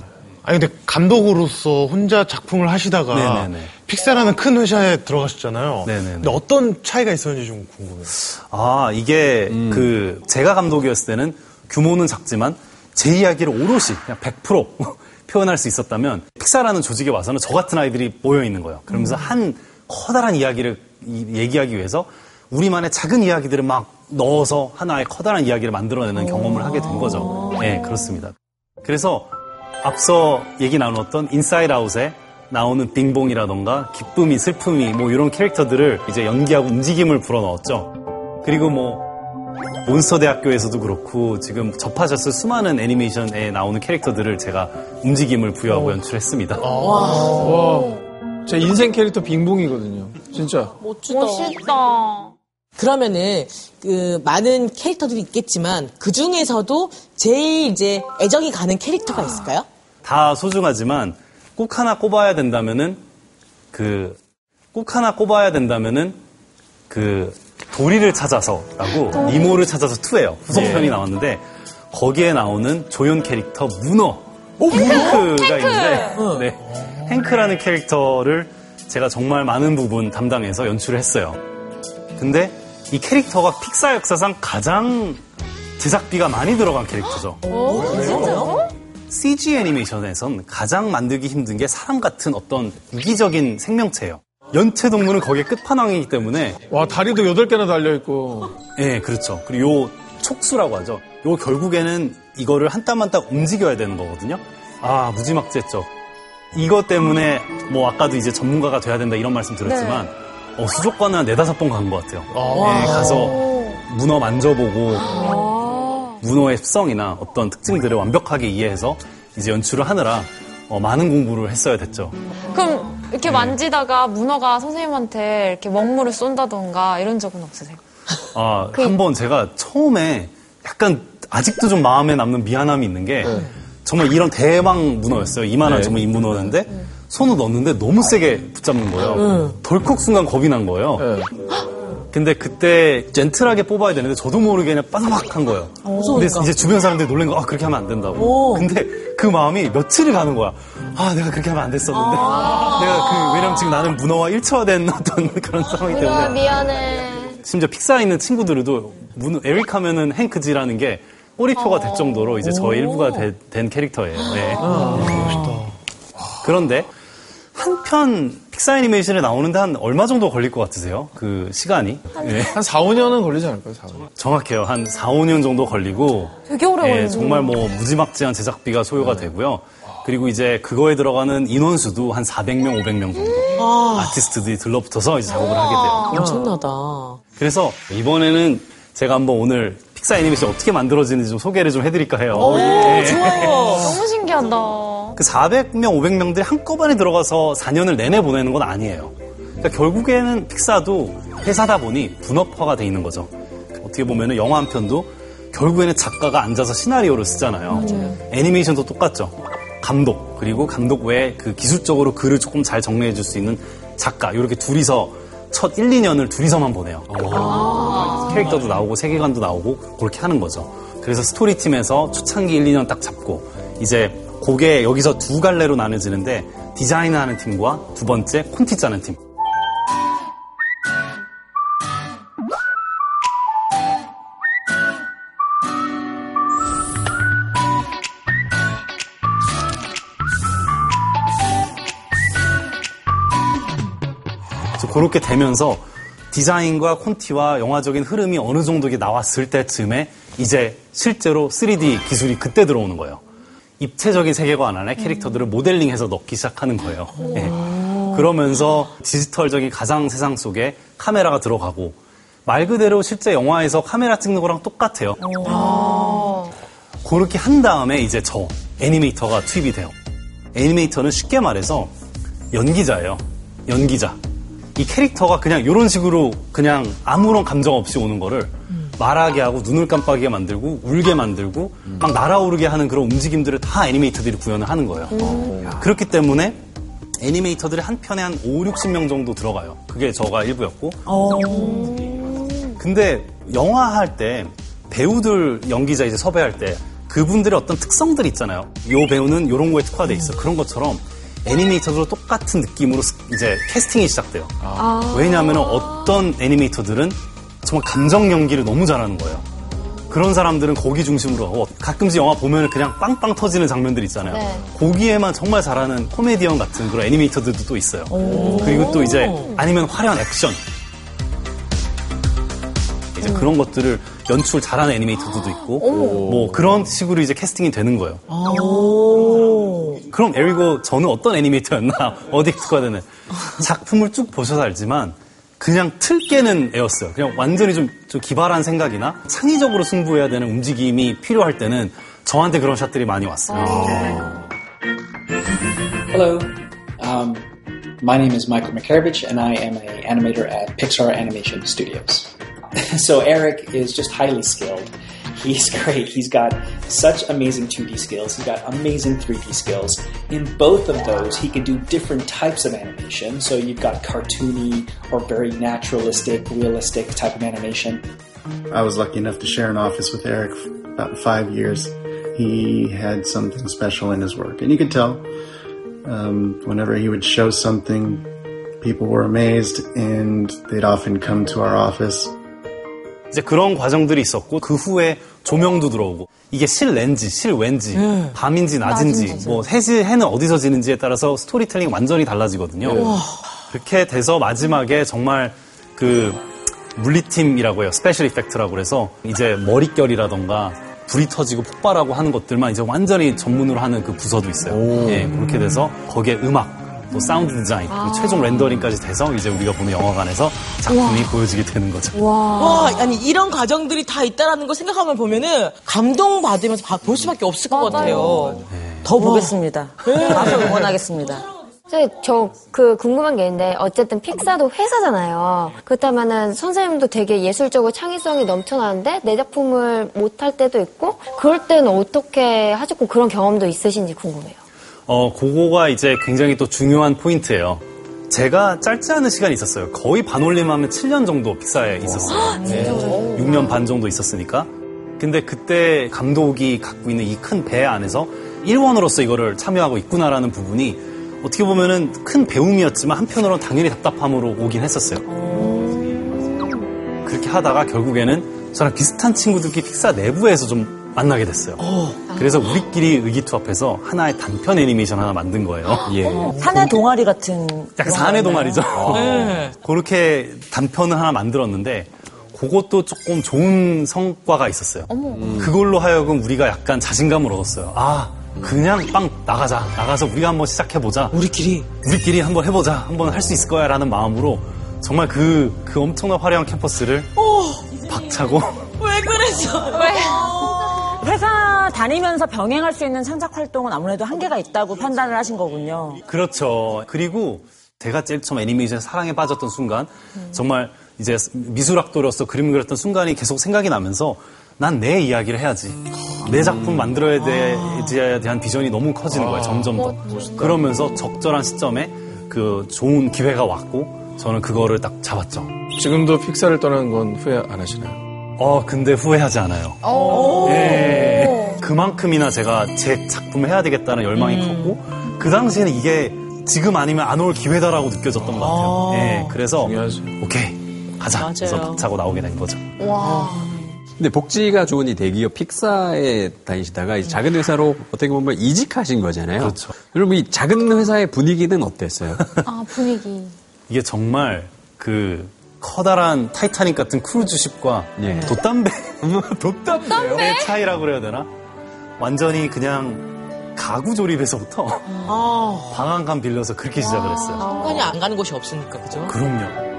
아니 근데 감독으로서 혼자 작품을 하시다가 네네네. 픽사라는 큰 회사에 들어가셨잖아요. 네네네. 근데 어떤 차이가 있었는지 좀 궁금해요. 아, 이게 그 제가 감독이었을 때는 규모는 작지만 제 이야기를 오롯이 그냥 100% 표현할 수 있었다면 픽사라는 조직에 와서는 저 같은 아이들이 모여 있는 거예요. 그러면서 한 커다란 이야기를 이- 얘기하기 위해서 우리만의 작은 이야기들을 막 넣어서 하나의 커다란 이야기를 만들어내는 경험을 하게 된 거죠. 네, 그렇습니다. 그래서 앞서 얘기 나눴던 인사이드 아웃에 나오는 빙봉이라던가 기쁨이 슬픔이 뭐 이런 캐릭터들을 이제 연기하고 움직임을 불어넣었죠. 그리고 뭐 몬스터 대학교에서도 그렇고 지금 접하셨을 수많은 애니메이션에 나오는 캐릭터들을 제가 움직임을 부여하고 연출했습니다. 와, 제 인생 캐릭터 빙봉이거든요. 진짜. 멋지다. 멋있다. 그러면은 그 많은 캐릭터들이 있겠지만 그 중에서도 제일 이제 애정이 가는 캐릭터가 있을까요? 다 소중하지만 꼭 하나 꼽아야 된다면은 그 꼭 하나 꼽아야 된다면은 그 도리를 찾아서라고 니모를 찾아서 2예요. 후속편이 나왔는데 거기에 나오는 조연 캐릭터 문어 행크가 있는데 네. 행크라는 캐릭터를 제가 정말 많은 부분 담당해서 연출을 했어요. 근데 이 캐릭터가 픽사 역사상 가장 제작비가 많이 들어간 캐릭터죠. 진짜요? CG 애니메이션에선 가장 만들기 힘든 게 사람 같은 어떤 유기적인 생명체예요. 연체 동물은 거기에 끝판왕이기 때문에 와, 다리도 8개나 달려 있고. 예, 그렇죠. 그리고 요 촉수라고 하죠. 요 결국에는 이거를 한 땀 한 땀 움직여야 되는 거거든요. 아, 무지막지했죠. 이것 때문에 뭐 아까도 이제 전문가가 돼야 된다 이런 말씀 드렸지만 어, 수족관은 한 네다섯 번 간 것 같아요. 예, 가서 문어 만져보고 문어의 습성이나 어떤 특징들을 완벽하게 이해해서 이제 연출을 하느라 어, 많은 공부를 했어야 됐죠. 그럼 이렇게 만지다가 문어가 선생님한테 이렇게 먹물을 쏜다던가 이런 적은 없으세요? 아, 한번 제가 처음에 약간 아직도 좀 마음에 남는 미안함이 있는 게 정말 이런 대왕 문어였어요. 이만한 네. 정말 인문어였는데 손을 넣었는데 너무 세게 붙잡는 거예요. 덜컥 순간 겁이 난 거예요. 근데 그때 젠틀하게 뽑아야 되는데 저도 모르게 그냥 빠삭한 거예요. 근데 무서우니까. 이제 주변 사람들이 놀란 거, 아, 그렇게 하면 안 된다고. 오. 근데 그 마음이 며칠이 가는 거야. 아, 내가 그렇게 하면 안 됐었는데. 내가 그, 왜냐면 지금 나는 문어와 일처화된 어떤 그런 상황이기 때문에. 미안해. 심지어 픽사에 있는 친구들도 문- 에릭 하면은 행크지라는 게 꼬리표가 될 정도로 이제 저의 일부가 되- 된 캐릭터예요. 네. 그런데 한 편 픽사 애니메이션에 나오는데 한 얼마 정도 걸릴 것 같으세요? 그 시간이? 네. 한 4, 5년은 걸리지 않을까요? 4, 5년. 정확해요. 한 4, 5년 정도 걸리고 되게 오래 예, 걸리네. 정말 뭐 무지막지한 제작비가 소요가 되고요. 그리고 이제 그거에 들어가는 인원수도 한 400명, 500명 정도 아, 아티스트들이 들러붙어서 이제 작업을 하게 돼요. 엄청나다. 그래서 이번에는 제가 한번 오늘 픽사 애니메이션 어떻게 만들어지는지 좀 소개를 좀 해드릴까 해요. 오, 예. 좋아요. 너무 신기하다. 그 400명, 500명들이 한꺼번에 들어가서 4년을 내내 보내는 건 아니에요. 그러니까 결국에는 픽사도 회사다 보니 분업화가 돼 있는 거죠. 어떻게 보면은 영화 한 편도 결국에는 작가가 앉아서 시나리오를 쓰잖아요. 애니메이션도 똑같죠. 감독 그리고 감독 외에 그 기술적으로 글을 조금 잘 정리해 줄 수 있는 작가 이렇게 둘이서 첫 1, 2년을 둘이서만 보내요. 캐릭터도 나오고 세계관도 나오고 그렇게 하는 거죠. 그래서 스토리팀에서 초창기 1, 2년 딱 잡고 이제 그게 여기서 두 갈래로 나눠지는데 디자인하는 팀과 두 번째 콘티 짜는 팀. 그렇게 되면서 디자인과 콘티와 영화적인 흐름이 어느 정도 나왔을 때쯤에 이제 실제로 3D 기술이 그때 들어오는 거예요. 입체적인 세계관 안에 캐릭터들을 모델링해서 넣기 시작하는 거예요. 예. 그러면서 디지털적인 가상 세상 속에 카메라가 들어가고 말 그대로 실제 영화에서 카메라 찍는 거랑 똑같아요. 그렇게 한 다음에 이제 저 애니메이터가 투입이 돼요. 애니메이터는 쉽게 말해서 연기자예요. 연기자. 이 캐릭터가 그냥 이런 식으로 그냥 아무런 감정 없이 오는 거를 말하게 하고 눈을 깜빡이게 만들고 울게 만들고 막 날아오르게 하는 그런 움직임들을 다 애니메이터들이 구현을 하는 거예요. 그렇기 때문에 애니메이터들이 한 편에 한 5, 60명 정도 들어가요. 그게 저가 일부였고. 근데 영화 할 때 배우들 연기자 이제 섭외할 때 그분들의 어떤 특성들이 있잖아요. 요 배우는 요런 거에 특화돼 있어. 그런 것처럼 애니메이터들도 똑같은 느낌으로 스- 이제 캐스팅이 시작돼요. 아. 왜냐하면 어떤 애니메이터들은 정말 감정 연기를 너무 잘하는 거예요. 그런 사람들은 거기 중심으로 어, 가끔씩 영화 보면 그냥 빵빵 터지는 장면들 있잖아요. 네. 거기에만 정말 잘하는 코미디언 같은 그런 애니메이터들도 또 있어요. 그리고 또 이제 아니면 화려한 액션. 이제 그런 것들을 연출 잘하는 애니메이터들도 있고 뭐 그런 식으로 이제 캐스팅이 되는 거예요. 그럼 에리고 저는 어떤 애니메이터였나 어디 특화되는 작품을 쭉 보셔서 알지만 그냥 틀 깨는 애였어요. 그냥 완전히 좀, 좀 기발한 생각이나 창의적으로 승부해야 되는 움직임이 필요할 때는 저한테 그런 샷들이 많이 왔어요. Hello, um, my name is Michael Makarovich, and I am an animator at Pixar Animation Studios. so Eric is just highly skilled. He's great. He's got such amazing 2D skills. He's got amazing 3D skills. In both of those, he can do different types of animation. So you've got cartoony or very naturalistic, realistic type of animation. I was lucky enough to share an office with Eric for about five years. He had something special in his work, and you could tell. Um, whenever he would show something, people were amazed, and they'd often come to our office. 이제 그런 과정들이 있었고 그 후에 조명도 들어오고 이게 실낸지, 실왼지, 밤인지 낮인지, 낮인지. 뭐 해지 해는 어디서 지는지에 따라서 storytelling이 완전히 달라지거든요. 우와. 그렇게 돼서 마지막에 정말 그 물리팀이라고 해요. special effect라고 그래서 이제 머릿결이라던가 불이 터지고 폭발하고 하는 것들만 이제 완전히 전문으로 하는 그 부서도 있어요. 예, 그렇게 돼서 거기에 음악, 또 사운드 디자인, 아. 최종 렌더링까지 돼서 이제 우리가 보는 영화관에서 작품이 보여지게 되는 거죠. 와, 아니 이런 과정들이 다 있다라는 걸 생각하면 보면은 감동 받으면서 봐- 볼 수밖에 없을 것 같아요. 더 보겠습니다. 가서 응원하겠습니다. 저그 궁금한 게 있는데 어쨌든 픽사도 회사잖아요. 그렇다면은 선생님도 되게 예술적으로 창의성이 넘쳐나는데 내 작품을 못할 때도 있고 그럴 때는 어떻게 하셨고 그런 경험도 있으신지 궁금해요. 어, 그거가 이제 굉장히 또 중요한 포인트예요. 제가 짧지 않은 시간이 있었어요. 거의 반올림하면 7년 정도 픽사에 있었어요. 네. 6년 반 정도 있었으니까. 근데 그때 감독이 갖고 있는 이 큰 배 안에서 일원으로서 이거를 참여하고 있구나라는 부분이 어떻게 보면은 큰 배움이었지만 한편으로는 당연히 답답함으로 오긴 했었어요. 그렇게 하다가 결국에는 저랑 비슷한 친구들끼리 픽사 내부에서 좀 만나게 됐어요. 그래서 우리끼리 의기투합해서 하나의 단편 애니메이션 하나 만든 거예요. 예. 사내 동아리 같은. 약간 사내 동아리죠. 네. 그렇게 단편을 하나 만들었는데 그것도 조금 좋은 성과가 있었어요. 그걸로 하여금 우리가 약간 자신감을 얻었어요. 아, 그냥 빵 나가자. 나가서 우리가 한번 시작해보자. 우리끼리. 우리끼리 한번 해보자. 한번 할 수 있을 거야. 라는 마음으로 정말 그, 그 엄청난 화려한 캠퍼스를 박차고 왜 그랬어? 회사 다니면서 병행할 수 있는 창작 활동은 아무래도 한계가 있다고 판단을 하신 거군요. 그렇죠. 그리고 제가 제일 처음 애니메이션 사랑에 빠졌던 순간 정말 이제 미술학도로서 그림 그렸던 순간이 계속 생각이 나면서 난 내 이야기를 해야지. 내 작품 만들어야 돼에 대한 비전이 너무 커지는 거예요. 점점 더. 그러면서 적절한 시점에 그 좋은 기회가 왔고 저는 그거를 딱 잡았죠. 지금도 픽사를 떠난 건 후회 안 하시나요? 어, 근데 후회하지 않아요. 예. 그만큼이나 제가 제 작품을 해야 되겠다는 열망이 컸고, 그 당시에는 이게 지금 아니면 안 올 기회다라고 느껴졌던 것 같아요. 예. 그래서, 오케이, 가자. 그래서 맞아요. 박차고 나오게 된 거죠. 와. 근데 복지가 좋은 이 대기업 픽사에 다니시다가 이 작은 회사로 어떻게 보면 이직하신 거잖아요. 그렇죠. 그럼 이 작은 회사의 분위기는 어땠어요? 아, 분위기. 이게 정말 그 커다란 타이타닉 같은 cruise ship과 돛단배 돛단배의 차이라고 그래야 되나? 완전히 그냥 가구 조립에서부터 아, 방 한 칸 빌려서 그렇게 시작을 했어요. 손이 안 가는 곳이 없으니까 그죠? 그럼요.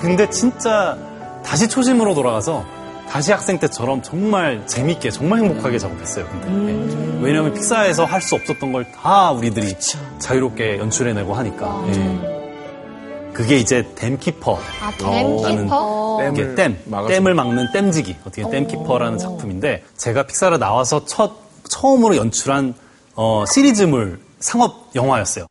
근데 진짜 다시 초심으로 돌아가서 다시 학생 때처럼 정말 재밌게 정말 행복하게 작업했어요. 근데 예. 왜냐하면 픽사에서 할 수 없었던 걸 다 우리들이 자유롭게 연출해내고 하니까 예. 그게 이제 댐키퍼 아, 댐키퍼? 이게 댐 댐을 막는 댐지기 어떻게 댐키퍼라는 작품인데 제가 픽사를 나와서 첫 처음으로 연출한 어, 시리즈물 상업 영화였어요.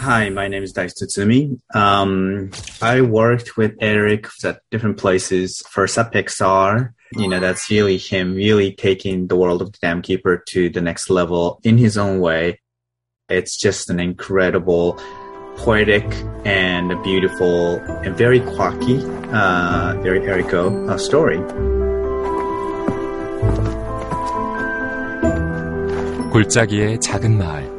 Hi, my name is Daisu Tsutsumi. Um, I worked with Eric at different places. First at Pixar, you know, that's really him really taking the world of the Dam Keeper to the next level in his own way. It's just an incredible, poetic and beautiful and very quirky, uh, very Erico uh, story. 골짜기의 작은 마을.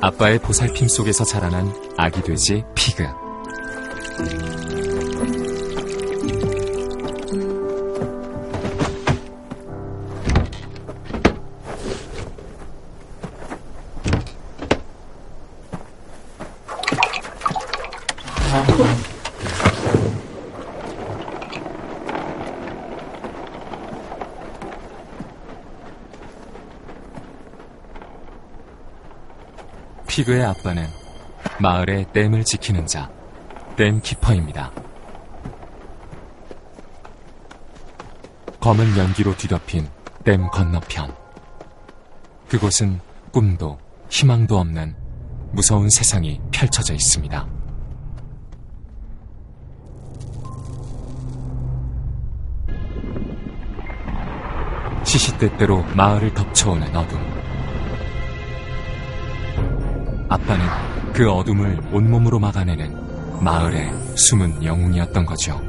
아빠의 보살핌 속에서 자라난 아기 돼지 피그. 피그의 아빠는 마을의 댐을 지키는 자, 댐 키퍼입니다. 검은 연기로 뒤덮인 댐 건너편. 그곳은 꿈도 희망도 없는 무서운 세상이 펼쳐져 있습니다. 시시때때로 마을을 덮쳐오는 어둠. 아빠는 그 어둠을 온몸으로 막아내는 마을의 숨은 영웅이었던 거죠.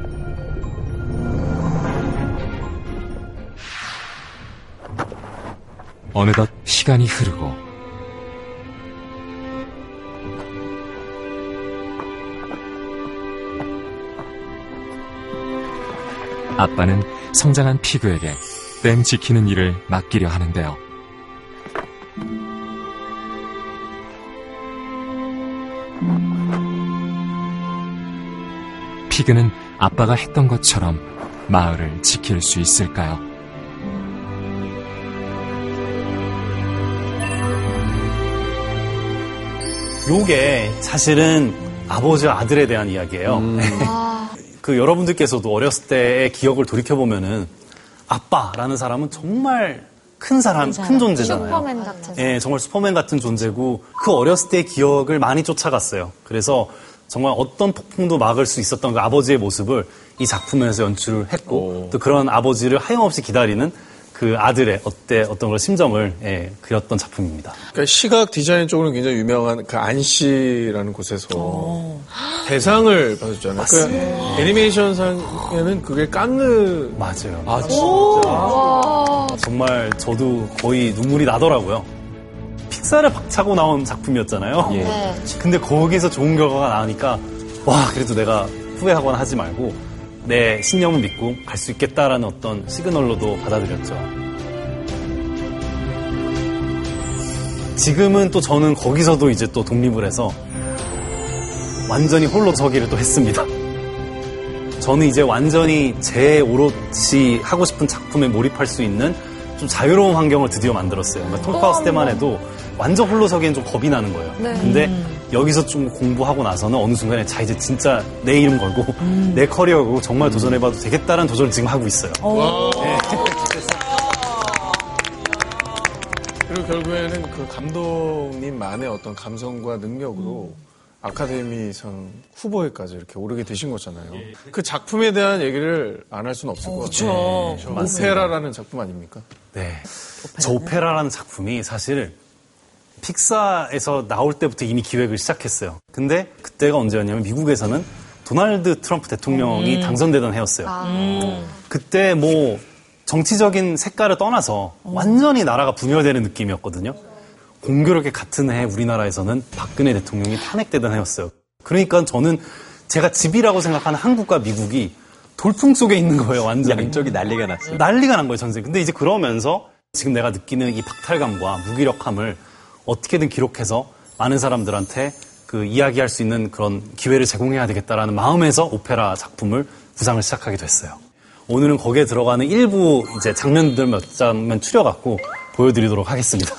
어느덧 시간이 흐르고 아빠는 성장한 피그에게 댐 지키는 일을 맡기려 하는데요. 피그는 아빠가 했던 것처럼 마을을 지킬 수 있을까요? 요게 사실은 아버지와 아들에 대한 이야기예요. 그 여러분들께서도 어렸을 때의 기억을 돌이켜 보면은 아빠라는 사람은 정말 큰 사람, 큰 존재잖아요. 슈퍼맨 같은. 예, 정말 슈퍼맨 같은 존재고 그 어렸을 때의 기억을 많이 쫓아갔어요. 그래서 정말 어떤 폭풍도 막을 수 있었던 그 아버지의 모습을 이 작품에서 연출을 했고 또 그런 아버지를 하염없이 기다리는 그 아들의 어때 어떤 그런 심정을 예, 그렸던 작품입니다. 그러니까 시각 디자인 쪽으로 굉장히 유명한 그 안시라는 곳에서 대상을 받았잖아요. 그. 애니메이션상에는 그게 깐느 맞아요. 아 진짜. 정말 저도 거의 눈물이 나더라고요. 픽사를 박차고 나온 작품이었잖아요. 네. 근데 거기서 좋은 결과가 나오니까 와 그래도 내가 후회하거나 하지 말고 내 신념을 믿고 갈 수 있겠다라는 어떤 시그널로도 받아들였죠. 지금은 또 저는 거기서도 이제 또 독립을 해서 완전히 홀로 서기를 또 했습니다. 저는 이제 완전히 제 오롯이 하고 싶은 작품에 몰입할 수 있는 좀 자유로운 환경을 드디어 만들었어요. 그러니까 톰크하우스 때만 해도 완전 홀로 서기엔 좀 겁이 나는 거예요. 네. 근데 여기서 좀 공부하고 나서는 어느 순간에 자 이제 진짜 내 이름 걸고 내 커리어 걸고 정말 도전해봐도 되겠다는 도전을 지금 하고 있어요. 네. 그리고 결국에는 그 감독님만의 어떤 감성과 능력으로 아카데미상 후보에까지 이렇게 오르게 되신 거잖아요. 그 작품에 대한 얘기를 안 할 수는 없을 것 같아요. 네. 맞습니다. 오페라라는 작품 아닙니까? 네. 저 오페라라는 작품이 사실 픽사에서 나올 때부터 이미 기획을 시작했어요. 근데 그때가 언제였냐면 미국에서는 도널드 트럼프 대통령이 음. 당선되던 해였어요. 그때 뭐 정치적인 색깔을 떠나서 완전히 나라가 분열되는 느낌이었거든요. 공교롭게 같은 해 우리나라에서는 박근혜 대통령이 탄핵되던 해였어요. 그러니까 저는 제가 집이라고 생각하는 한국과 미국이 돌풍 속에 있는 거예요, 완전히. 양쪽이 난리가 났어요. 난리가 난 거예요, 전세. 근데 이제 그러면서 지금 내가 느끼는 이 박탈감과 무기력함을 어떻게든 기록해서 많은 사람들한테 그 이야기할 수 있는 그런 기회를 제공해야 되겠다라는 마음에서 오페라 작품을 구상을 시작하게 됐어요. 오늘은 거기에 들어가는 일부 이제 장면들 몇 장면 추려갖고 보여드리도록 하겠습니다.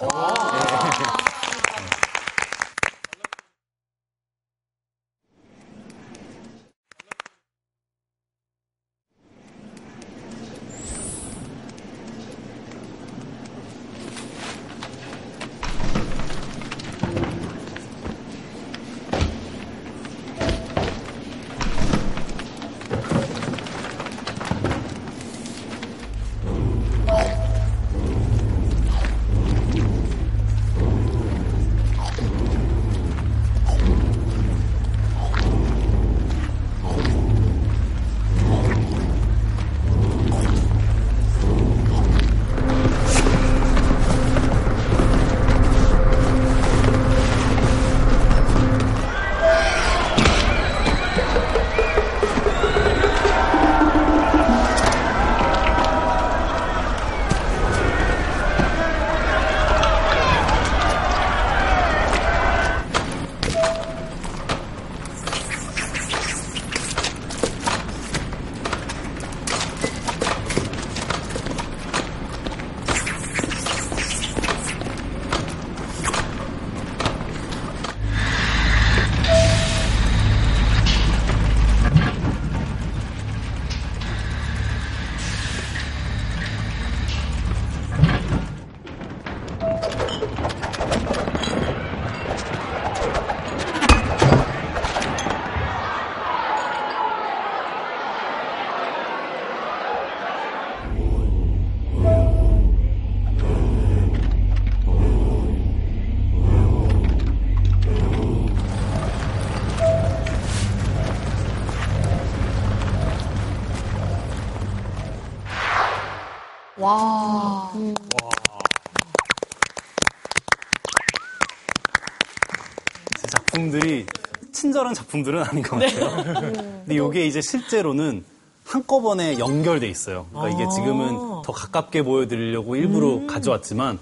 작품들이 친절한 작품들은 아닌 것 같아요. 근데 이게 이제 실제로는 한꺼번에 연결돼 있어요. 그러니까 이게 지금은 더 가깝게 보여드리려고 일부러 가져왔지만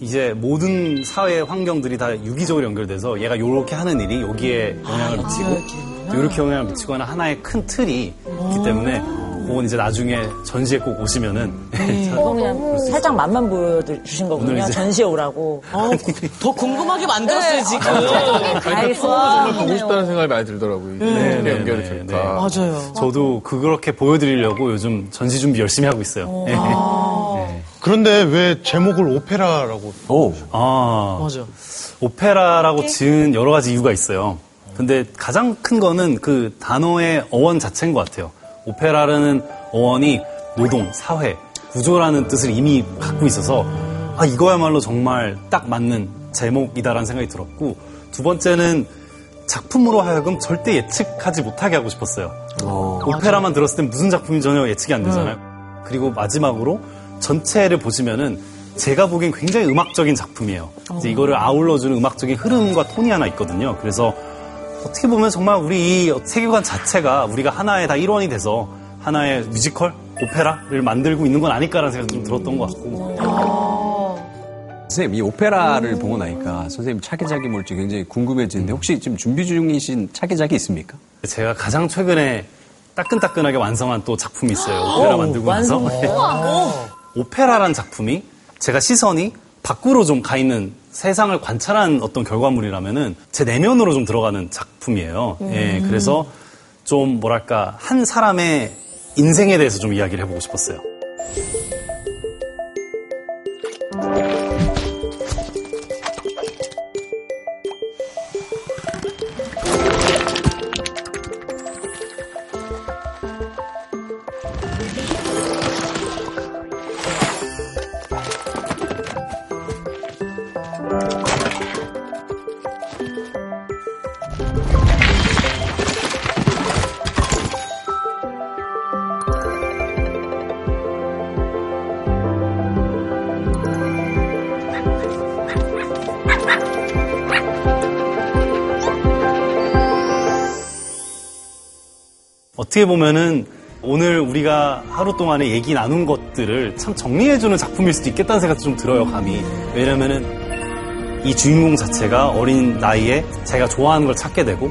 이제 모든 사회 환경들이 다 유기적으로 연결돼서 얘가 이렇게 하는 일이 여기에 영향을 미치고 이렇게 영향을 미치거나 하나의 큰 틀이 있기 때문에 그건 이제 나중에 전시회 꼭 오시면은 이거 그냥 살짝 맛만 보여주신 거군요. 이제- 전시에 오라고. 더 궁금하게 만들었어요, 지금. 다 정말 있어. 보고 싶다는 생각이 많이 들더라고요. 네, 네, 연결이 네, 될까. 네. 맞아요. 저도 그렇게 보여드리려고 요즘 전시 준비 열심히 하고 있어요. 네. 그런데 왜 제목을 오페라라고? 오. 아, 맞아. 오페라라고 지은 여러 가지 이유가 있어요. 근데 가장 큰 거는 그 단어의 어원 자체인 것 같아요. 오페라라는 어원이 노동, 사회, 구조라는 뜻을 이미 갖고 있어서 아, 이거야말로 정말 딱 맞는 제목이다라는 생각이 들었고 두 번째는 작품으로 하여금 절대 예측하지 못하게 하고 싶었어요. 오페라만 들었을 땐 무슨 작품이 전혀 예측이 안 되잖아요. 그리고 마지막으로 전체를 보시면은 제가 보기엔 굉장히 음악적인 작품이에요. 이제 이거를 아울러주는 음악적인 흐름과 톤이 하나 있거든요. 그래서 어떻게 보면 정말 우리 이 세계관 자체가 우리가 하나의 다 일원이 돼서 하나의 뮤지컬, 오페라를 만들고 있는 건 아닐까라는 생각이 좀 들었던 것 같고. 선생님, 이 오페라를 보고 나니까 선생님 차기작이 뭘지 굉장히 궁금해지는데 혹시 지금 준비 중이신 차기작이 있습니까? 제가 가장 최근에 따끈따끈하게 완성한 또 작품이 있어요. 오페라 만들고 나서. 오페라란 작품이 제가 시선이 밖으로 좀 가 있는 세상을 관찰한 어떤 결과물이라면은 제 내면으로 좀 들어가는 작품이에요. 예, 그래서 좀 뭐랄까 한 사람의 인생에 대해서 좀 이야기를 해보고 싶었어요. 어떻게 보면은 오늘 우리가 하루 동안에 얘기 나눈 것들을 참 정리해주는 작품일 수도 있겠다는 생각도 좀 들어요, 감히. 왜냐면은 이 주인공 자체가 어린 나이에 자기가 좋아하는 걸 찾게 되고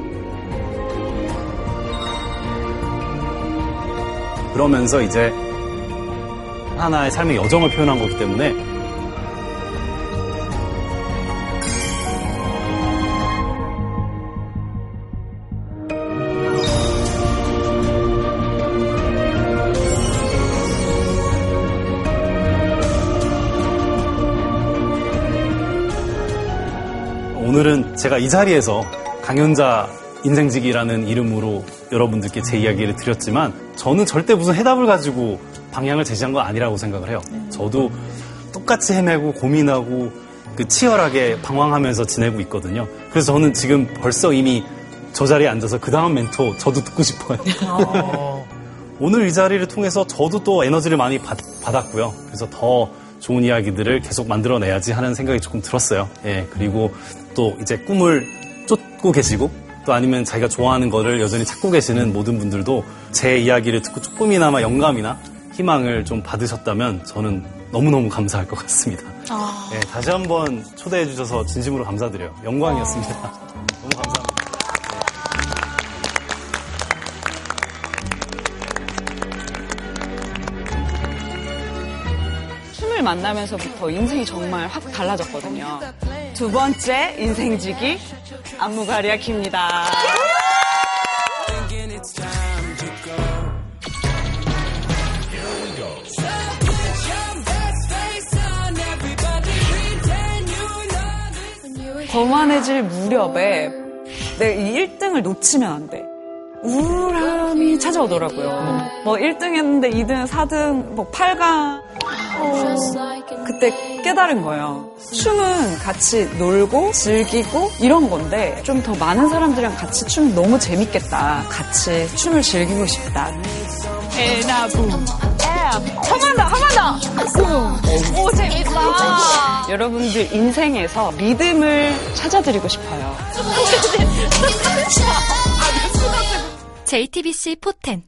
그러면서 이제 하나의 삶의 여정을 표현한 거기 때문에 제가 이 자리에서 강연자 인생지기라는 이름으로 여러분들께 제 이야기를 드렸지만 저는 절대 무슨 해답을 가지고 방향을 제시한 건 아니라고 생각을 해요. 저도 똑같이 헤매고 고민하고 그 치열하게 방황하면서 지내고 있거든요. 그래서 저는 지금 벌써 이미 저 자리에 앉아서 그 다음 멘토 저도 듣고 싶어요. 오늘 이 자리를 통해서 저도 또 에너지를 많이 받, 았고요 그래서 더 좋은 이야기들을 계속 만들어내야지 하는 생각이 조금 들었어요. 예, 그리고 또 이제 꿈을 쫓고 계시고 또 아니면 자기가 좋아하는 거를 여전히 찾고 계시는 모든 분들도 제 이야기를 듣고 조금이나마 영감이나 희망을 좀 받으셨다면 저는 너무너무 감사할 것 같습니다. 예, 다시 한번 초대해 주셔서 진심으로 감사드려요. 영광이었습니다. 너 만나면서부터 인생이 정말 확 달라졌거든요. 두 번째 인생지기 안무가리아 킵니다. 거만해질 무렵에 이 1등을 놓치면 안 돼. 우울함이 찾아오더라고요. 뭐 1등 했는데 2등, 4등, 뭐 8강. 그때 깨달은 거예요. 춤은 같이 놀고 즐기고 이런 건데 좀 더 많은 사람들이랑 같이 추면 너무 재밌겠다. 같이 춤을 즐기고 싶다. 에나부 앱. 한번 더, 한 번 더. 오, 재밌다. 여러분들 인생에서 리듬을 찾아드리고 싶어요. JTBC 포텐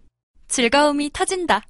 즐거움이 터진다.